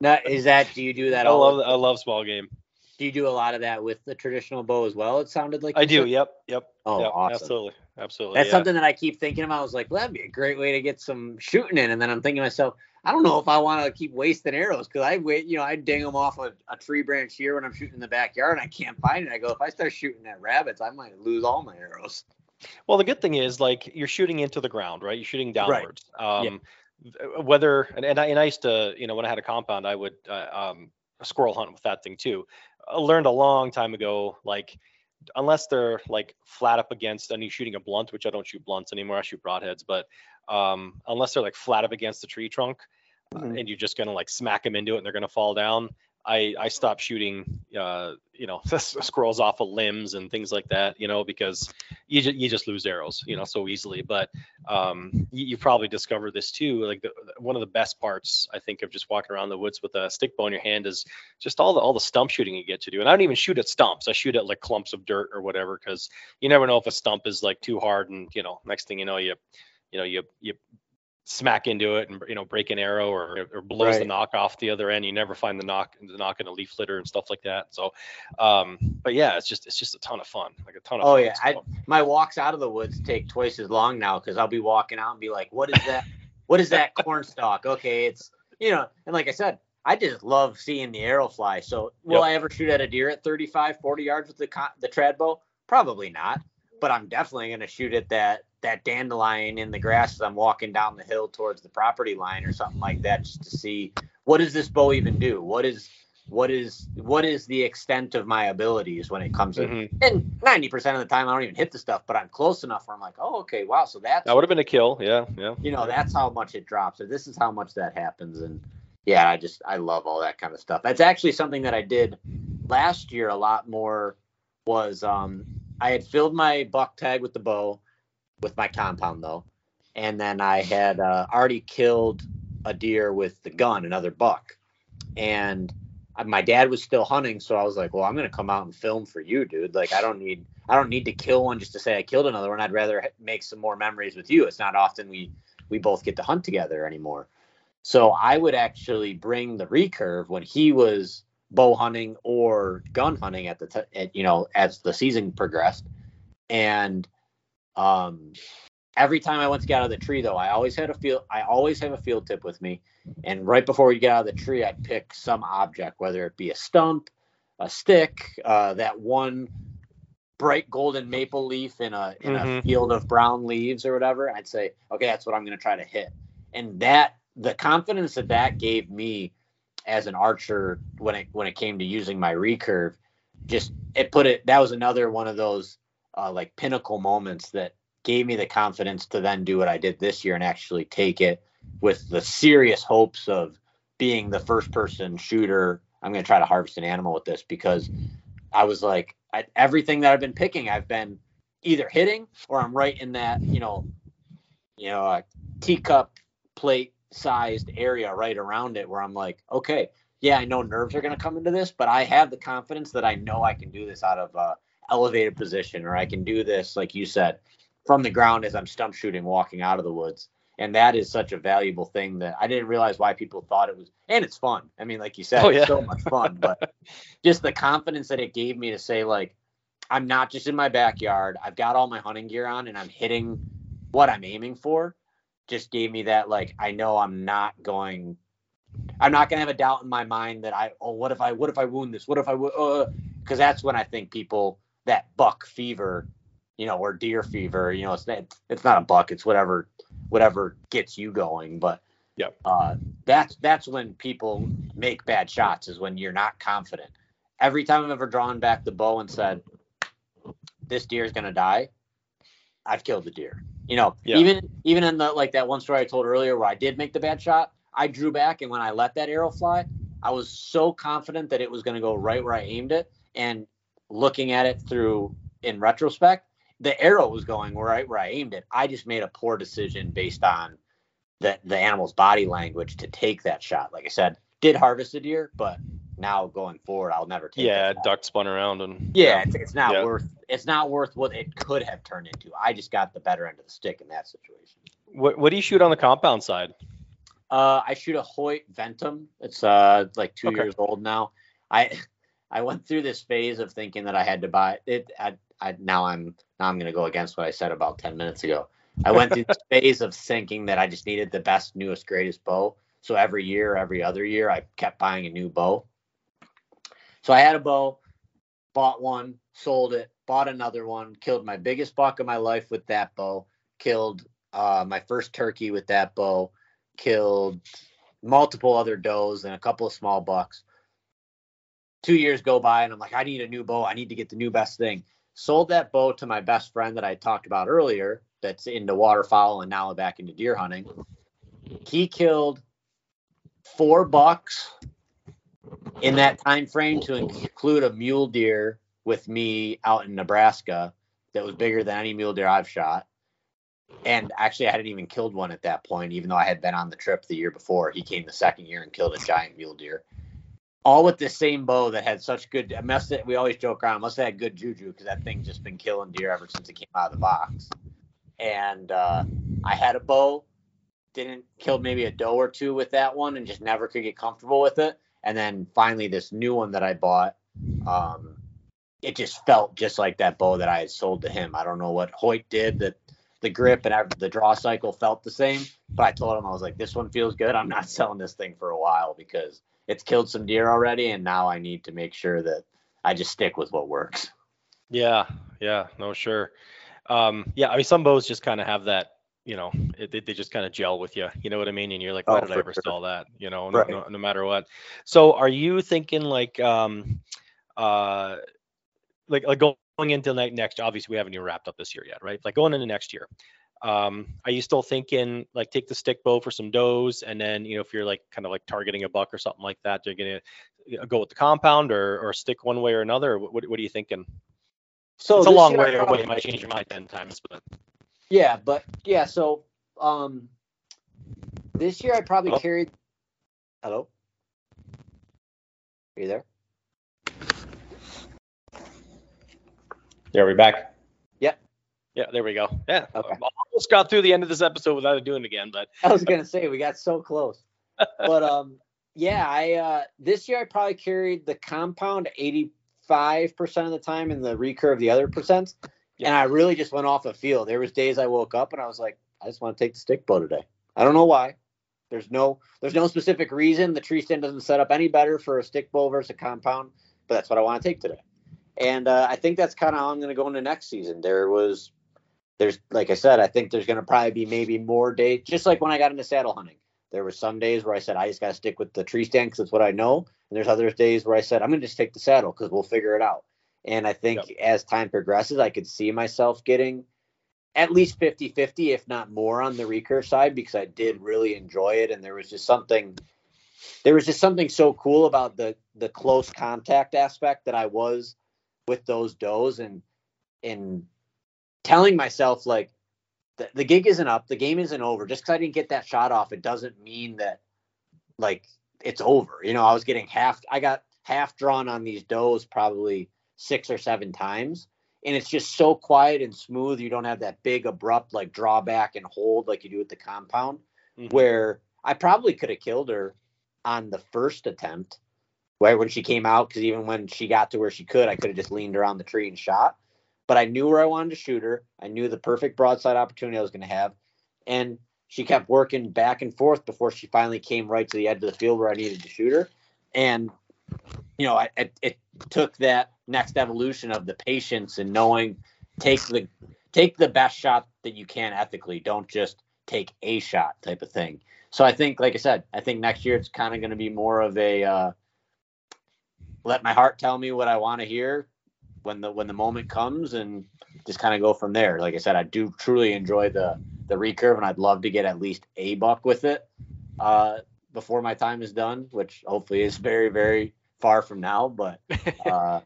Now, is that do you do that i all? love i love small game Do you do a lot of that with the traditional bow as well? It sounded like I do. said? Yep. Yep. Oh, yep, awesome. Absolutely. Absolutely. That's yeah. something that I keep thinking about. I was like, well, that'd be a great way to get some shooting in. And then I'm thinking to myself, I don't know if I want to keep wasting arrows because I wait, you know, I ding them off a, a tree branch here when I'm shooting in the backyard and I can't find it. I go, if I start shooting at rabbits, I might lose all my arrows. Well, the good thing is like you're shooting into the ground, right? You're shooting Right. downwards. Um, th- Whether and, and I and I used to, you know, when I had a compound, I would uh, um, squirrel hunt with that thing too. I learned a long time ago, like unless they're like flat up against and you're shooting a blunt, which I don't shoot blunts anymore. I shoot broadheads, but um, unless they're like flat up against the tree trunk, uh, Mhm. and you're just gonna like smack them into it and they're gonna fall down. I I stopped shooting, uh, you know, squirrels off of limbs and things like that, you know, because you just you just lose arrows, you know, so easily. But um, you, you probably discovered this too. Like the, one of the best parts, I think, of just walking around the woods with a stick bow in your hand is just all the all the stump shooting you get to do. And I don't even shoot at stumps. I shoot at like clumps of dirt or whatever, because you never know if a stump is like too hard, and you know, next thing you know, you you know you you smack into it and you know break an arrow or, or blows the nock off the other end you never find the nock the nock in a leaf litter and stuff like that so um but yeah it's just it's just a ton of fun like a ton of Oh, yeah, I- My walks out of the woods take twice as long now because I'll be walking out and be like, what is that? what is that corn stalk? Okay, it's, you know, and like I said, I just love seeing the arrow fly. So will Yep. I ever shoot at a deer at 35, 40 yards with the co- the trad bow? Probably not. But I'm definitely going to shoot at that that dandelion in the grass as I'm walking down the hill towards the property line or something like that, just to see what does this bow even do? What is what is what is the extent of my abilities when it comes to Mhm. and 90% of the time I don't even hit the stuff, but I'm close enough where I'm like, oh, okay, wow. So that's, that would have been a kill yeah yeah you know, that's how much it drops. Or this is how much that happens. And yeah, I just, I love all that kind of stuff. That's actually something that I did last year a lot more was, um, I had filled my buck tag with the bow with my compound though. And then I had uh, already killed a deer with the gun, another buck. And my dad was still hunting, so I was like, "Well, I'm gonna come out and film for you, dude. Like, I don't need, I don't need to kill one just to say I killed another one. I'd rather make some more memories with you. It's not often we we both get to hunt together anymore. So I would actually bring the recurve when he was bow hunting or gun hunting at the t- at, you know as the season progressed, and um, every time I went to get out of the tree though, I always had a field. I always have a field tip with me, and right before we get out of the tree, I'd pick some object, whether it be a stump, a stick, uh, that one bright golden maple leaf in a in a Mhm. field of brown leaves or whatever. I'd say, okay, that's what I'm going to try to hit, and that the confidence that that gave me as an archer when it when it came to using my recurve, just it put it. That was another one of those uh, like pinnacle moments that gave me the confidence to then do what I did this year and actually take it with the serious hopes of being the first person shooter. I'm going to try to harvest an animal with this because I was like, I, everything that I've been picking, I've been either hitting or I'm right in that, you know, you know, a teacup plate sized area right around it where I'm like, okay, yeah, I know nerves are going to come into this, but I have the confidence that I know I can do this out of a elevated position or I can do this, like you said, from the ground as I'm stump shooting walking out of the woods. And that is such a valuable thing that I didn't realize why people thought it was, and it's fun. I mean, like you said, Oh, it's so much fun, but just the confidence that it gave me to say, like, I'm not just in my backyard. I've got all my hunting gear on and I'm hitting what I'm aiming for. Just gave me that, like, I know I'm not going, I'm not going to have a doubt in my mind that I, oh, what if I, what if I wound this? What if I, wo- uh, because that's when I think people, that buck fever, you know, or deer fever, you know, it's not, it's not a buck, it's whatever, whatever gets you going. But Yep. uh, that's that's when people make bad shots is when you're not confident. Every time I've ever drawn back the bow and said, "This deer is gonna die," I've killed the deer. You know, Yeah. even even in the like that one story I told earlier where I did make the bad shot, I drew back and when I let that arrow fly, I was so confident that it was gonna go right where I aimed it. And looking at it through in retrospect, the arrow was going right where I aimed it. I just made a poor decision based on the the animal's body language to take that shot. Like I said, did harvest a deer, but now going forward, I'll never take. yeah duck spun around and Yeah, it's, it's not Yeah. worth. It's not worth what it could have turned into. I just got the better end of the stick in that situation. what, what do you shoot on the compound side Uh, I shoot a Hoyt Ventum. It's uh like two Okay. years old now. I I went through this phase of thinking that I had to buy it. I, I now I'm now I'm going to go against what I said about ten minutes ago. I went through this phase of thinking that I just needed the best, newest, greatest bow. So every year, every other year, I kept buying a new bow. So I had a bow, bought one, sold it, bought another one, killed my biggest buck of my life with that bow, killed uh, my first turkey with that bow, killed multiple other does and a couple of small bucks. Two years go by, and I'm like, I need a new bow. I need to get the new best thing. Sold that bow to my best friend that I talked about earlier, that's into waterfowl and now back into deer hunting. He killed four bucks in that time frame to include a mule deer with me out in Nebraska that was bigger than any mule deer I've shot. And actually, I hadn't even killed one at that point, even though I had been on the trip the year before. He came the second year and killed a giant mule deer. All with the same bow that had such good. Must we always joke around. Must have had good juju because that thing's just been killing deer ever since it came out of the box. And uh, I had a bow, didn't kill maybe a doe or two with that one, and just never could get comfortable with it. And then finally, this new one that I bought, um, it just felt just like that bow that I had sold to him. I don't know what Hoyt did that the grip and the draw cycle felt the same. But I told him I was like, this one feels good. I'm not selling this thing for a while because it's killed some deer already, and now I need to make sure that I just stick with what works. Yeah, yeah, no, sure. Um, yeah, I mean, some bows just kind of have that, you know, it, they, they just kind of gel with you. You know what I mean? And you're like, why Oh, did I ever sure. sell that? You know, Right. no, no, no matter what. So, are you thinking like, um, uh, like like going into next? Obviously, we haven't even wrapped up this year yet, right? Like going into next year. Um, are you still thinking like take the stick bow for some does, and then you know if you're like kind of like targeting a buck or something like that, you're gonna uh, go with the compound or or stick one way or another? What what are you thinking? So it's a long year I way away. probably- You might change your mind ten times, but Yeah, but yeah, so um this year I probably Hello? carried Hello? Are you there? Yeah, we're back? Yeah, there we go. Yeah. Okay. Almost got through the end of this episode without doing it again, but I was gonna say we got so close. But um yeah, I uh this year I probably carried the compound eighty five percent of the time and the recurve the other percent. And I really just went off a feel. There was days I woke up and I was like, I just want to take the stick bow today. I don't know why. There's no there's no specific reason. The tree stand doesn't set up any better for a stick bow versus a compound, but that's what I want to take today. And uh, I think that's kind of how I'm going to go into next season. There was there's like I said, I think there's going to probably be maybe more days, just like when I got into saddle hunting. There were some days where I said I just got to stick with the tree stand because it's what I know, and there's other days where I said I'm going to just take the saddle because we'll figure it out. And I think as time progresses, I could see myself getting at least 50-50, if not more, on the recurve side because I did really enjoy it, and there was just something. There was just something so cool about the the close contact aspect that I was with those does and and telling myself like the, the gig isn't up, the game isn't over. Just because I didn't get that shot off, it doesn't mean that like it's over. You know, I was getting half. I got half drawn on these does probably six or seven times, and it's just so quiet and smooth. You don't have that big abrupt like drawback and hold like you do with the compound. Mhm. Where I probably could have killed her on the first attempt, where when she came out, because even when she got to where she could, I could have just leaned around the tree and shot. But I knew where I wanted to shoot her. I knew the perfect broadside opportunity I was going to have, and she kept working back and forth before she finally came right to the edge of the field where I needed to shoot her. And you know, I, it, it took that next evolution of the patience and knowing take the take the best shot that you can ethically. Don't just take a shot type of thing. So I think, like I said, I think next year it's kind of going to be more of a uh, let my heart tell me what I want to hear when the when the moment comes, and just kind of go from there. Like I said, I do truly enjoy the the recurve, and I'd love to get at least a buck with it uh, before my time is done, which hopefully is very very far from now. But uh,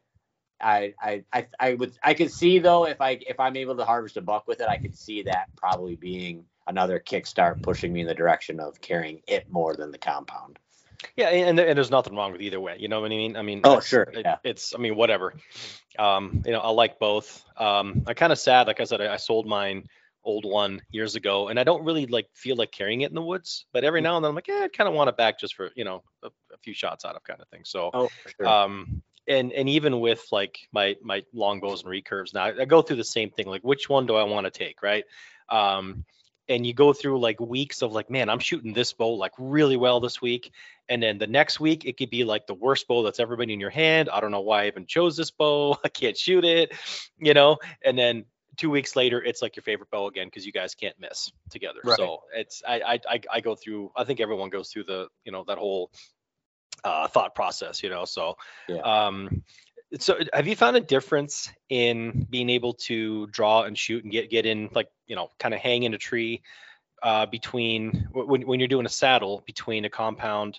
I, I I I would I could see though if I if I'm able to harvest a buck with it, I could see that probably being another kickstart pushing me in the direction of carrying it more than the compound. Yeah, and, and there's nothing wrong with either way. You know what I mean? I mean, Oh, sure, it- yeah. It's, I mean, whatever. Um, you know, I like both. Um, I'm kind of sad. Like I said, I, I sold mine old one years ago, and I don't really like feel like carrying it in the woods. But every now and then, I'm like, yeah, I kind of want it back just for you know a, a few shots out of kind of thing. So, Oh, sure. um, and and even with like my my long longbows and recurves now, I, I go through the same thing. Like, which one do I want to take, right? Um, and you go through like weeks of like, man, I'm shooting this bow like really well this week, and then the next week it could be like the worst bow that's ever been in your hand. I don't know why I even chose this bow. I can't shoot it, you know. And then two weeks later, it's like your favorite bow again because you guys can't miss together. Right. So it's I, I I I go through. I think everyone goes through the you know that whole uh, thought process, you know. So, Yeah. um, so have you found a difference in being able to draw and shoot and get get in like you know kind of hang in a tree uh, between when when you're doing a saddle between a compound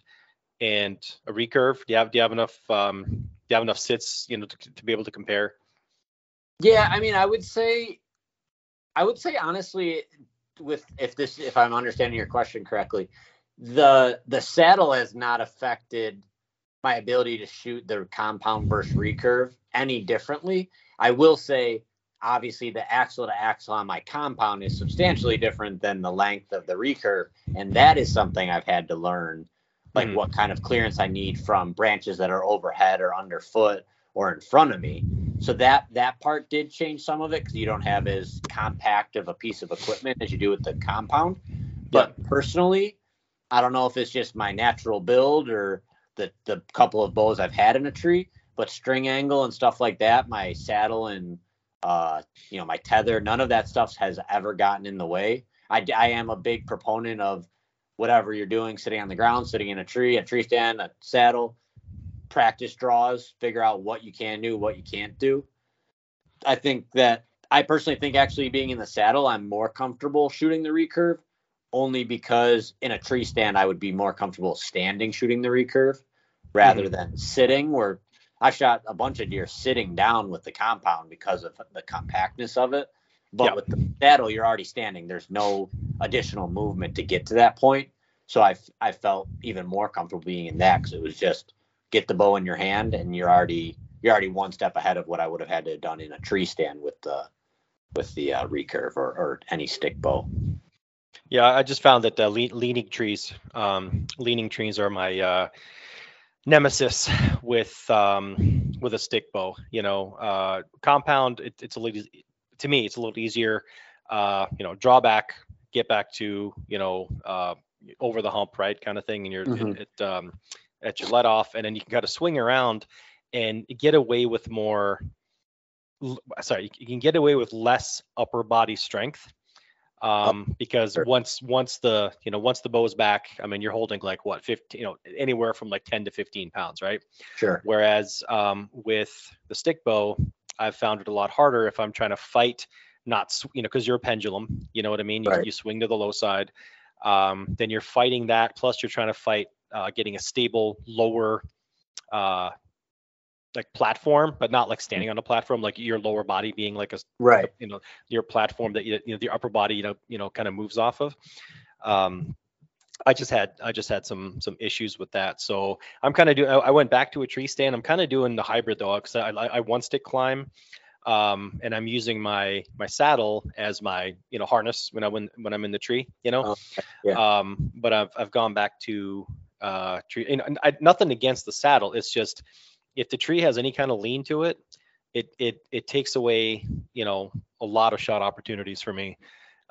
and a recurve? Do you have do you have enough um, do you have enough sits you know to, to be able to compare? Yeah, I mean, I would say, I would say honestly, with if this, if I'm understanding your question correctly, the the saddle has not affected my ability to shoot the compound versus recurve any differently. I will say, obviously, the axle to axle on my compound is substantially different than the length of the recurve, and that is something I've had to learn, like Mhm. what kind of clearance I need from branches that are overhead or underfoot or in front of me so that that part did change some of it because you don't have as compact of a piece of equipment as you do with the compound but personally i don't know if it's just my natural build or the the couple of bows i've had in a tree but string angle and stuff like that my saddle and uh you know my tether none of that stuff has ever gotten in the way i, I am a big proponent of whatever you're doing sitting on the ground sitting in a tree a tree stand a saddle practice draws, figure out what you can do, what you can't do. I think that I personally think actually being in the saddle, I'm more comfortable shooting the recurve only because in a tree stand, I would be more comfortable standing shooting the recurve rather than sitting where I shot a bunch of deer sitting down with the compound because of the compactness of it. But Yeah. with the saddle, you're already standing. There's no additional movement to get to that point. So I, I felt even more comfortable being in that because it was just get the bow in your hand and you're already you're already one step ahead of what I would have had to have done in a tree stand with the with the uh, recurve or, or any stick bow. Yeah, I just found that uh, le- leaning trees, um, leaning trees are my uh, nemesis with um, with a stick bow. You know, uh, compound. It, it's a little to me. It's a little easier. Uh, you know, draw back, get back to you know uh, over the hump, right, kind of thing, and you're Mhm. it, it, um, at your let off, and then you can kind of swing around and get away with more. Sorry, you can get away with less upper body strength um, because sure. once once the you know once the bow is back, I mean you're holding like what 15 you know anywhere from like 10 to 15 pounds, right? Sure. Whereas um, with the stick bow, I've found it a lot harder if I'm trying to fight, not you know because you're a pendulum, you know what I mean? You, Right. you swing to the low side, um, then you're fighting that. Plus you're trying to fight uh, getting a stable lower. Uh, like platform, but not like standing on a platform, like your lower body being like a Right. you know your platform that you, you know the upper body you know you know kind of moves off of. Um i just had i just had some some issues with that. So i'm kind of doing I, went back to a tree stand. I'm kind of doing the hybrid though because I, I I one stick climb um and i'm using my my saddle as my you know harness when i when, when i'm in the tree you know? Yeah. um but i've i've gone back to uh tree and I, nothing against the saddle. It's just if the tree has any kind of lean to it it it it takes away you know a lot of shot opportunities for me.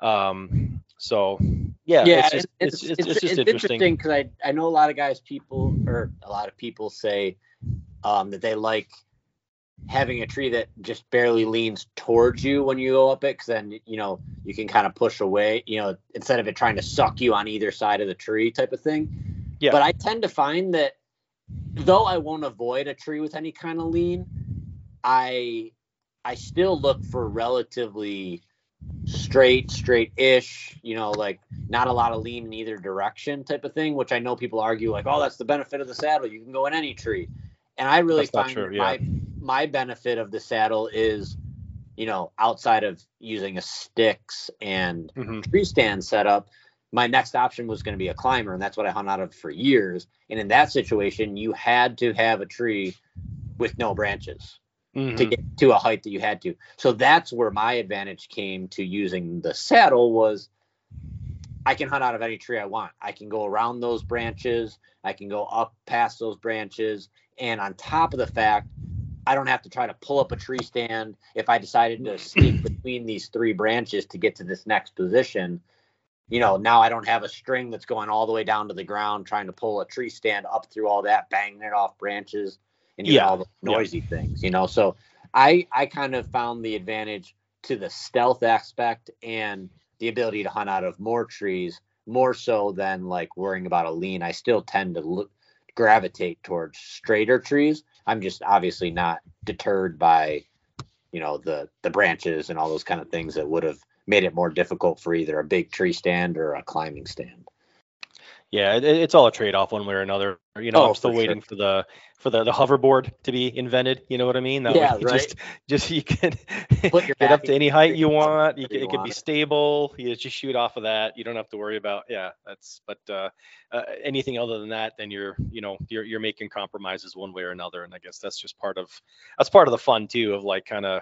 Um so yeah, yeah, it's just it's, it's, it's, just interesting, because I I know a lot of guys people or a lot of people say um, that they like having a tree that just barely leans towards you when you go up it because then you know you can kind of push away you know instead of it trying to suck you on either side of the tree type of thing. Yeah. but i tend to find that though i won't avoid a tree with any kind of lean i i still look for relatively straight straight-ish you know like not a lot of lean in either direction type of thing which i know people argue like oh that's the benefit of the saddle you can go in any tree and i really That's find true, yeah. my my benefit of the saddle is you know outside of using a sticks and Mhm. tree stand setup my next option was going to be a climber and that's what i hung out of for years and in that situation you had to have a tree with no branches to Mhm. get to a height that you had to. So that's where my advantage came to using the saddle was I can hunt out of any tree I want. I can go around those branches, I can go up past those branches, and on top of the fact I don't have to try to pull up a tree stand if I decided to sneak between these three branches to get to this next position. You know, now I don't have a string that's going all the way down to the ground trying to pull a tree stand up through all that, banging it off branches and Yeah, all the yeah. noisy things, you know. So I I kind of found the advantage to the stealth aspect and the ability to hunt out of more trees more so than like worrying about a lean. I still tend to look, gravitate towards straighter trees. I'm just obviously not deterred by, you know, the the branches and all those kind of things that would have made it more difficult for either a big tree stand or a climbing stand. Yeah, it, it's all a trade-off one way or another. You know, Oh, I'm still for waiting sure. for the for the, the hoverboard to be invented. You know what I mean? That Yeah, way right. Just just you can get up to any height you want. You, can, you it could be stable. You just shoot off of that. You don't have to worry about yeah. That's but uh, uh, anything other than that, then you're you know you're you're making compromises one way or another. And I guess that's just part of that's part of the fun too of like kind of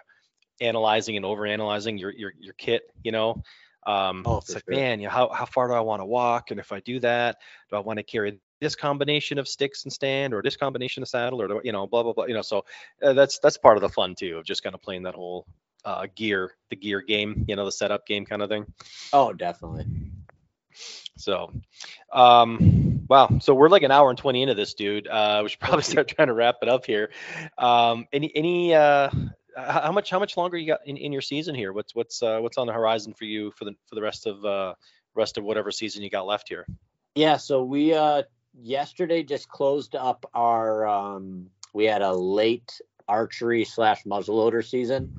analyzing and overanalyzing your your your kit. You know. Um, Oh, it's like, sure. man, you know, how, how far do I want to walk? And if I do that, do I want to carry this combination of sticks and stand or this combination of saddle or do you know blah blah blah you know so uh, that's that's part of the fun too of just kind of playing that whole uh, gear the gear game you know the setup game kind of thing Oh, definitely. so um wow so we're like an hour and 20 into this dude uh we should probably start trying to wrap it up here um any any uh how much how much longer you got in, in your season here what's what's uh what's on the horizon for you for the for the rest of uh rest of whatever season you got left here Yeah, so we uh yesterday just closed up our um we had a late archery slash muzzleloader season.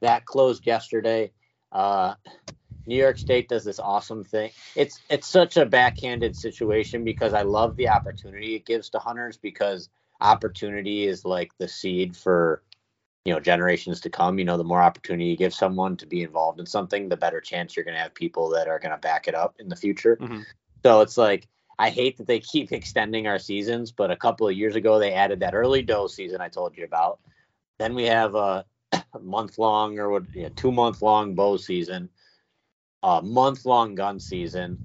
That closed yesterday. Uh New York State does this awesome thing. It's it's such a backhanded situation because I love the opportunity it gives to hunters because opportunity is like the seed for you know generations to come. You know, the more opportunity you give someone to be involved in something, the better chance you're going to have people that are going to back it up in the future. Mhm. So it's like I hate that they keep extending our seasons, but a couple of years ago they added that early doe season I told you about. Then we have a month long or what, yeah, two month long bow season, a month long gun season.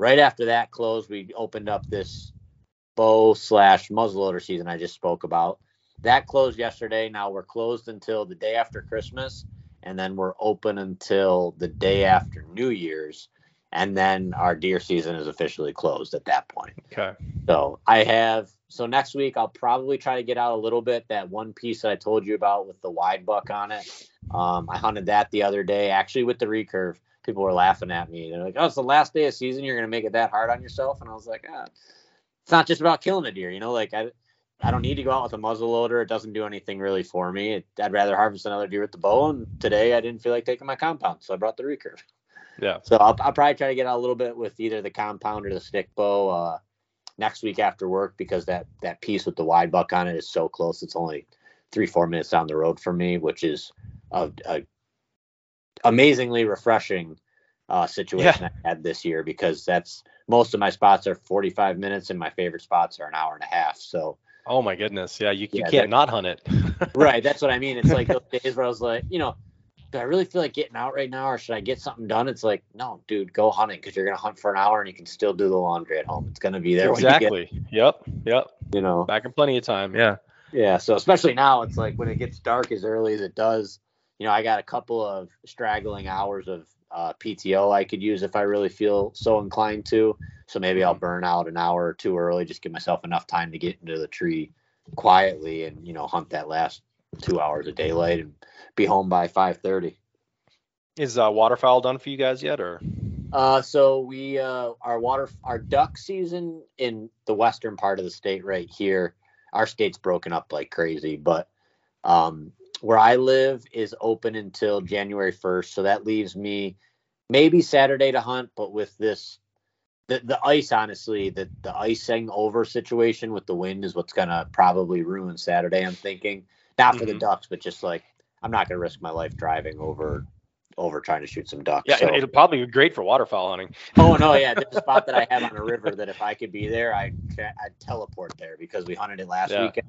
Right after that closed, we opened up this bow slash muzzleloader season I just spoke about. That closed yesterday. Now we're closed until the day after Christmas, and then we're open until the day after New Year's, and then our deer season is officially closed at that point. okay So I have so next week I'll probably try to get out a little bit that one piece that I told you about with the wide buck on it. Um, I hunted that the other day actually with the recurve. People were laughing at me. They're like, "Oh, it's the last day of season. You're gonna make it that hard on yourself?" And I was like, ah, "It's not just about killing a deer, you know. Like I, I don't need to go out with a muzzle loader. It doesn't do anything really for me. It, I'd rather harvest another deer with the bow. And today I didn't feel like taking my compound, so I brought the recurve. yeah So I'll, I'll probably try to get out a little bit with either the compound or the stick bow uh, next week after work because that that piece with the wide buck on it is so close. It's only three four minutes down the road for me, which is a, a amazingly refreshing uh, situation I had this year because that's most of my spots are 45 minutes and my favorite spots are an hour and a half. So oh my goodness yeah you, you Yeah, can't not hunt it right, that's what I mean. It's like those days where I was like, you know, do I really feel like getting out right now, or should I get something done? It's like, no, dude, go hunting because you're gonna hunt for an hour and you can still do the laundry at home. It's gonna be there. when you get- exactly yep yep You, know, back in plenty of time yeah yeah. So especially now, it's like when it gets dark as early as it does. You know, I got a couple of straggling hours of uh, PTO I could use if I really feel so inclined to. So maybe I'll burn out an hour or two early, just give myself enough time to get into the tree quietly and you know hunt that last two hours of daylight and be home by 5:30. is uh, waterfowl done for you guys yet or Uh, so we uh, our water our duck season in the western part of the state right here. Our state's broken up like crazy, but um, where I live is open until January first. So that leaves me maybe Saturday to hunt, but with this the the ice, honestly, the the icing over situation with the wind is what's gonna probably ruin Saturday. I'm thinking not for the Mhm. ducks, but just like I'm not gonna risk my life driving over over trying to shoot some ducks. yeah so. it'll probably be great for waterfowl hunting Oh no, yeah, there's a spot that I have on a river that if I could be there, I'd I'd teleport there because we hunted it last Yeah. weekend,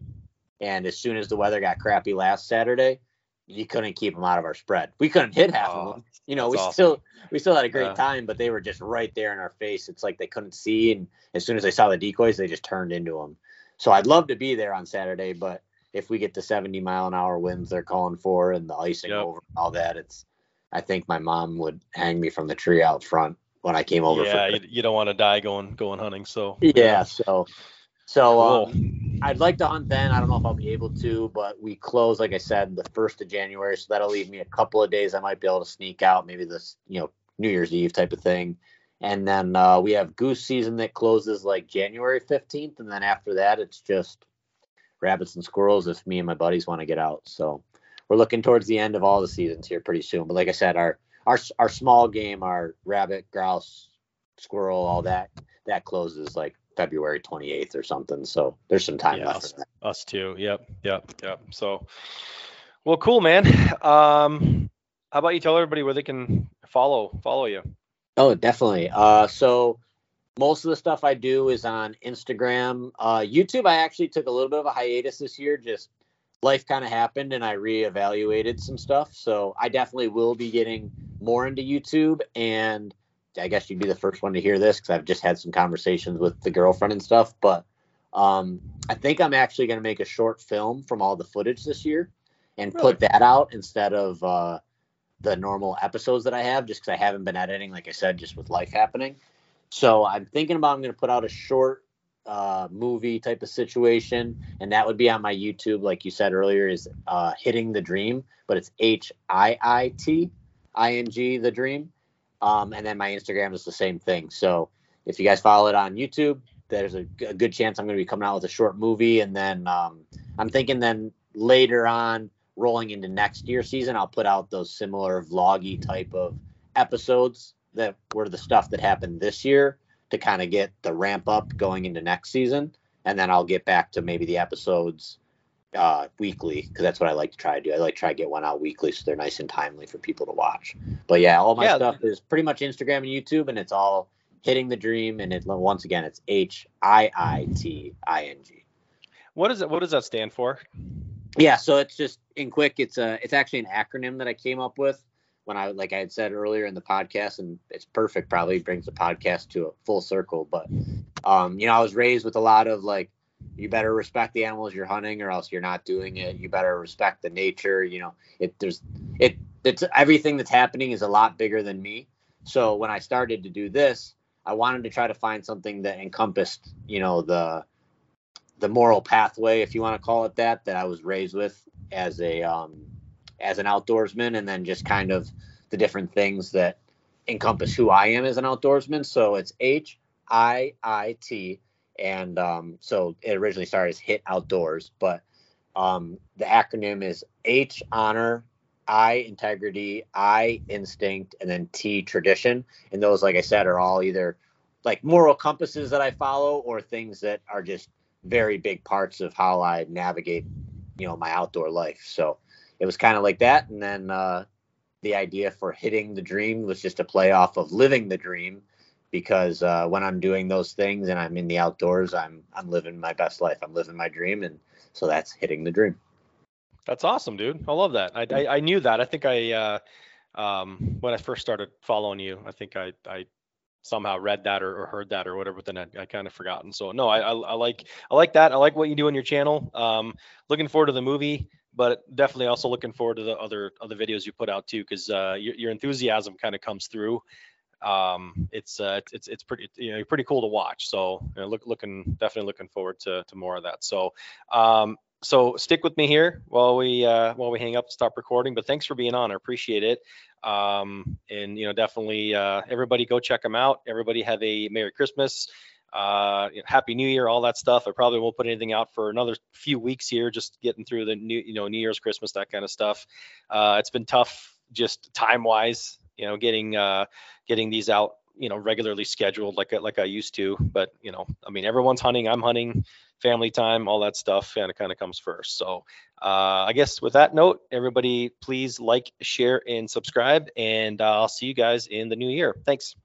and as soon as the weather got crappy last Saturday, you couldn't keep them out of our spread. We couldn't hit half Oh, of them. You know, we awesome. still we still had a great Yeah. time, but they were just right there in our face. It's like they couldn't see, and as soon as they saw the decoys, they just turned into them. So I'd love to be there on Saturday, but if we get the 70 mile an hour winds they're calling for and the icing Yep. over all that, it's I think my mom would hang me from the tree out front when I came over. yeah, for you, you don't want to die going going hunting. So yeah. So so Cool. um, I'd like to hunt then. I don't know if I'll be able to, but we close like I said the first of January, so that'll leave me a couple of days. I might be able to sneak out, maybe this you know New Year's Eve type of thing. And then uh, we have goose season that closes like January 15th. And then after that, it's just rabbits and squirrels if me and my buddies want to get out. So we're looking towards the end of all the seasons here pretty soon. But like I said, our our our small game, our rabbit, grouse, squirrel, all that that closes like February 28th or something. So there's some time Yeah, left. For us too. Yep, yep, yep. So, well, cool, man. Um, how about you tell everybody where they can follow follow you? Oh, definitely. Uh, so most of the stuff I do is on Instagram. Uh, YouTube, I actually took a little bit of a hiatus this year. Just life kind of happened and I reevaluated some stuff. So I definitely will be getting more into YouTube. And I guess you'd be the first one to hear this because I've just had some conversations with the girlfriend and stuff. But um, I think I'm actually going to make a short film from all the footage this year and put that out instead of uh, the normal episodes that I have, just because I haven't been editing, like I said, just with life happening. So I'm thinking about I'm going to put out a short uh, movie type of situation, and that would be on my YouTube, like you said earlier, is uh, hitting the dream, but it's H I I T I N G the dream, um, and then my Instagram is the same thing. So if you guys follow it on YouTube, there's a good chance I'm going to be coming out with a short movie, and then um, I'm thinking then later on, rolling into next year season, I'll put out those similar vloggy type of episodes that were the stuff that happened this year to kind of get the ramp up going into next season, and then I'll get back to maybe the episodes uh, weekly because that's what I like to try to do. I like to try to get one out weekly so they're nice and timely for people to watch. But yeah, all my Yeah. stuff is pretty much Instagram and YouTube, and it's all hitting the dream. And it once again, it's H I I T I N G. What is it? What does that stand for? Yeah, so it's just in quick. It's a it's actually an acronym that I came up with when I like I had said earlier in the podcast, and it's perfect. Probably brings the podcast to a full circle. But um, you know, I was raised with a lot of like, you better respect the animals you're hunting, or else you're not doing it. You better respect the nature. You know, it there's it it's everything that's happening is a lot bigger than me. So when I started to do this, I wanted to try to find something that encompassed, you know, the the moral pathway, if you want to call it that, that I was raised with as a um, as an outdoorsman, and then just kind of the different things that encompass who I am as an outdoorsman. So it's H I I T, and um, so it originally started as Hit Outdoors, but um, the acronym is H Honor, I Integrity, I Instinct, and then T Tradition. And those, like I said, are all either like moral compasses that I follow or things that are just very big parts of how I navigate, you know, my outdoor life. So it was kind of like that. And then uh, the idea for hitting the dream was just a play off of living the dream, because uh, when I'm doing those things and I'm in the outdoors, I'm I'm living my best life. I'm living my dream, and so that's hitting the dream. That's awesome, dude. I love that. I I, I knew that. I think I uh, um, when I first started following you, I think I I somehow read that or, or heard that or whatever, but then I, I kind of forgotten. So no, I, I I like I like that. I like what you do on your channel. Um, looking forward to the movie, but definitely also looking forward to the other other videos you put out too, because uh, your your enthusiasm kind of comes through. Um, it's uh, it's- it's pretty you know pretty cool to watch. So you know, look looking definitely looking forward to to more of that. So um, so stick with me here while we uh, while we hang up and stop recording. But thanks for being on. I appreciate it. Um, and you know, definitely uh, everybody go check them out. Everybody have a Merry Christmas, uh, Happy New Year, all that stuff. I probably won't put anything out for another few weeks here, just getting through the new you know New Year's, Christmas, that kind of stuff. Uh, it's been tough just time wise, you know, getting uh, getting these out you know regularly scheduled like like I used to. But you know, I mean, everyone's hunting. I'm hunting family time, all that stuff, and it kind of comes first. So uh, I guess with that note, everybody please like, share, and subscribe, and uh, I'll see you guys in the new year. Thanks.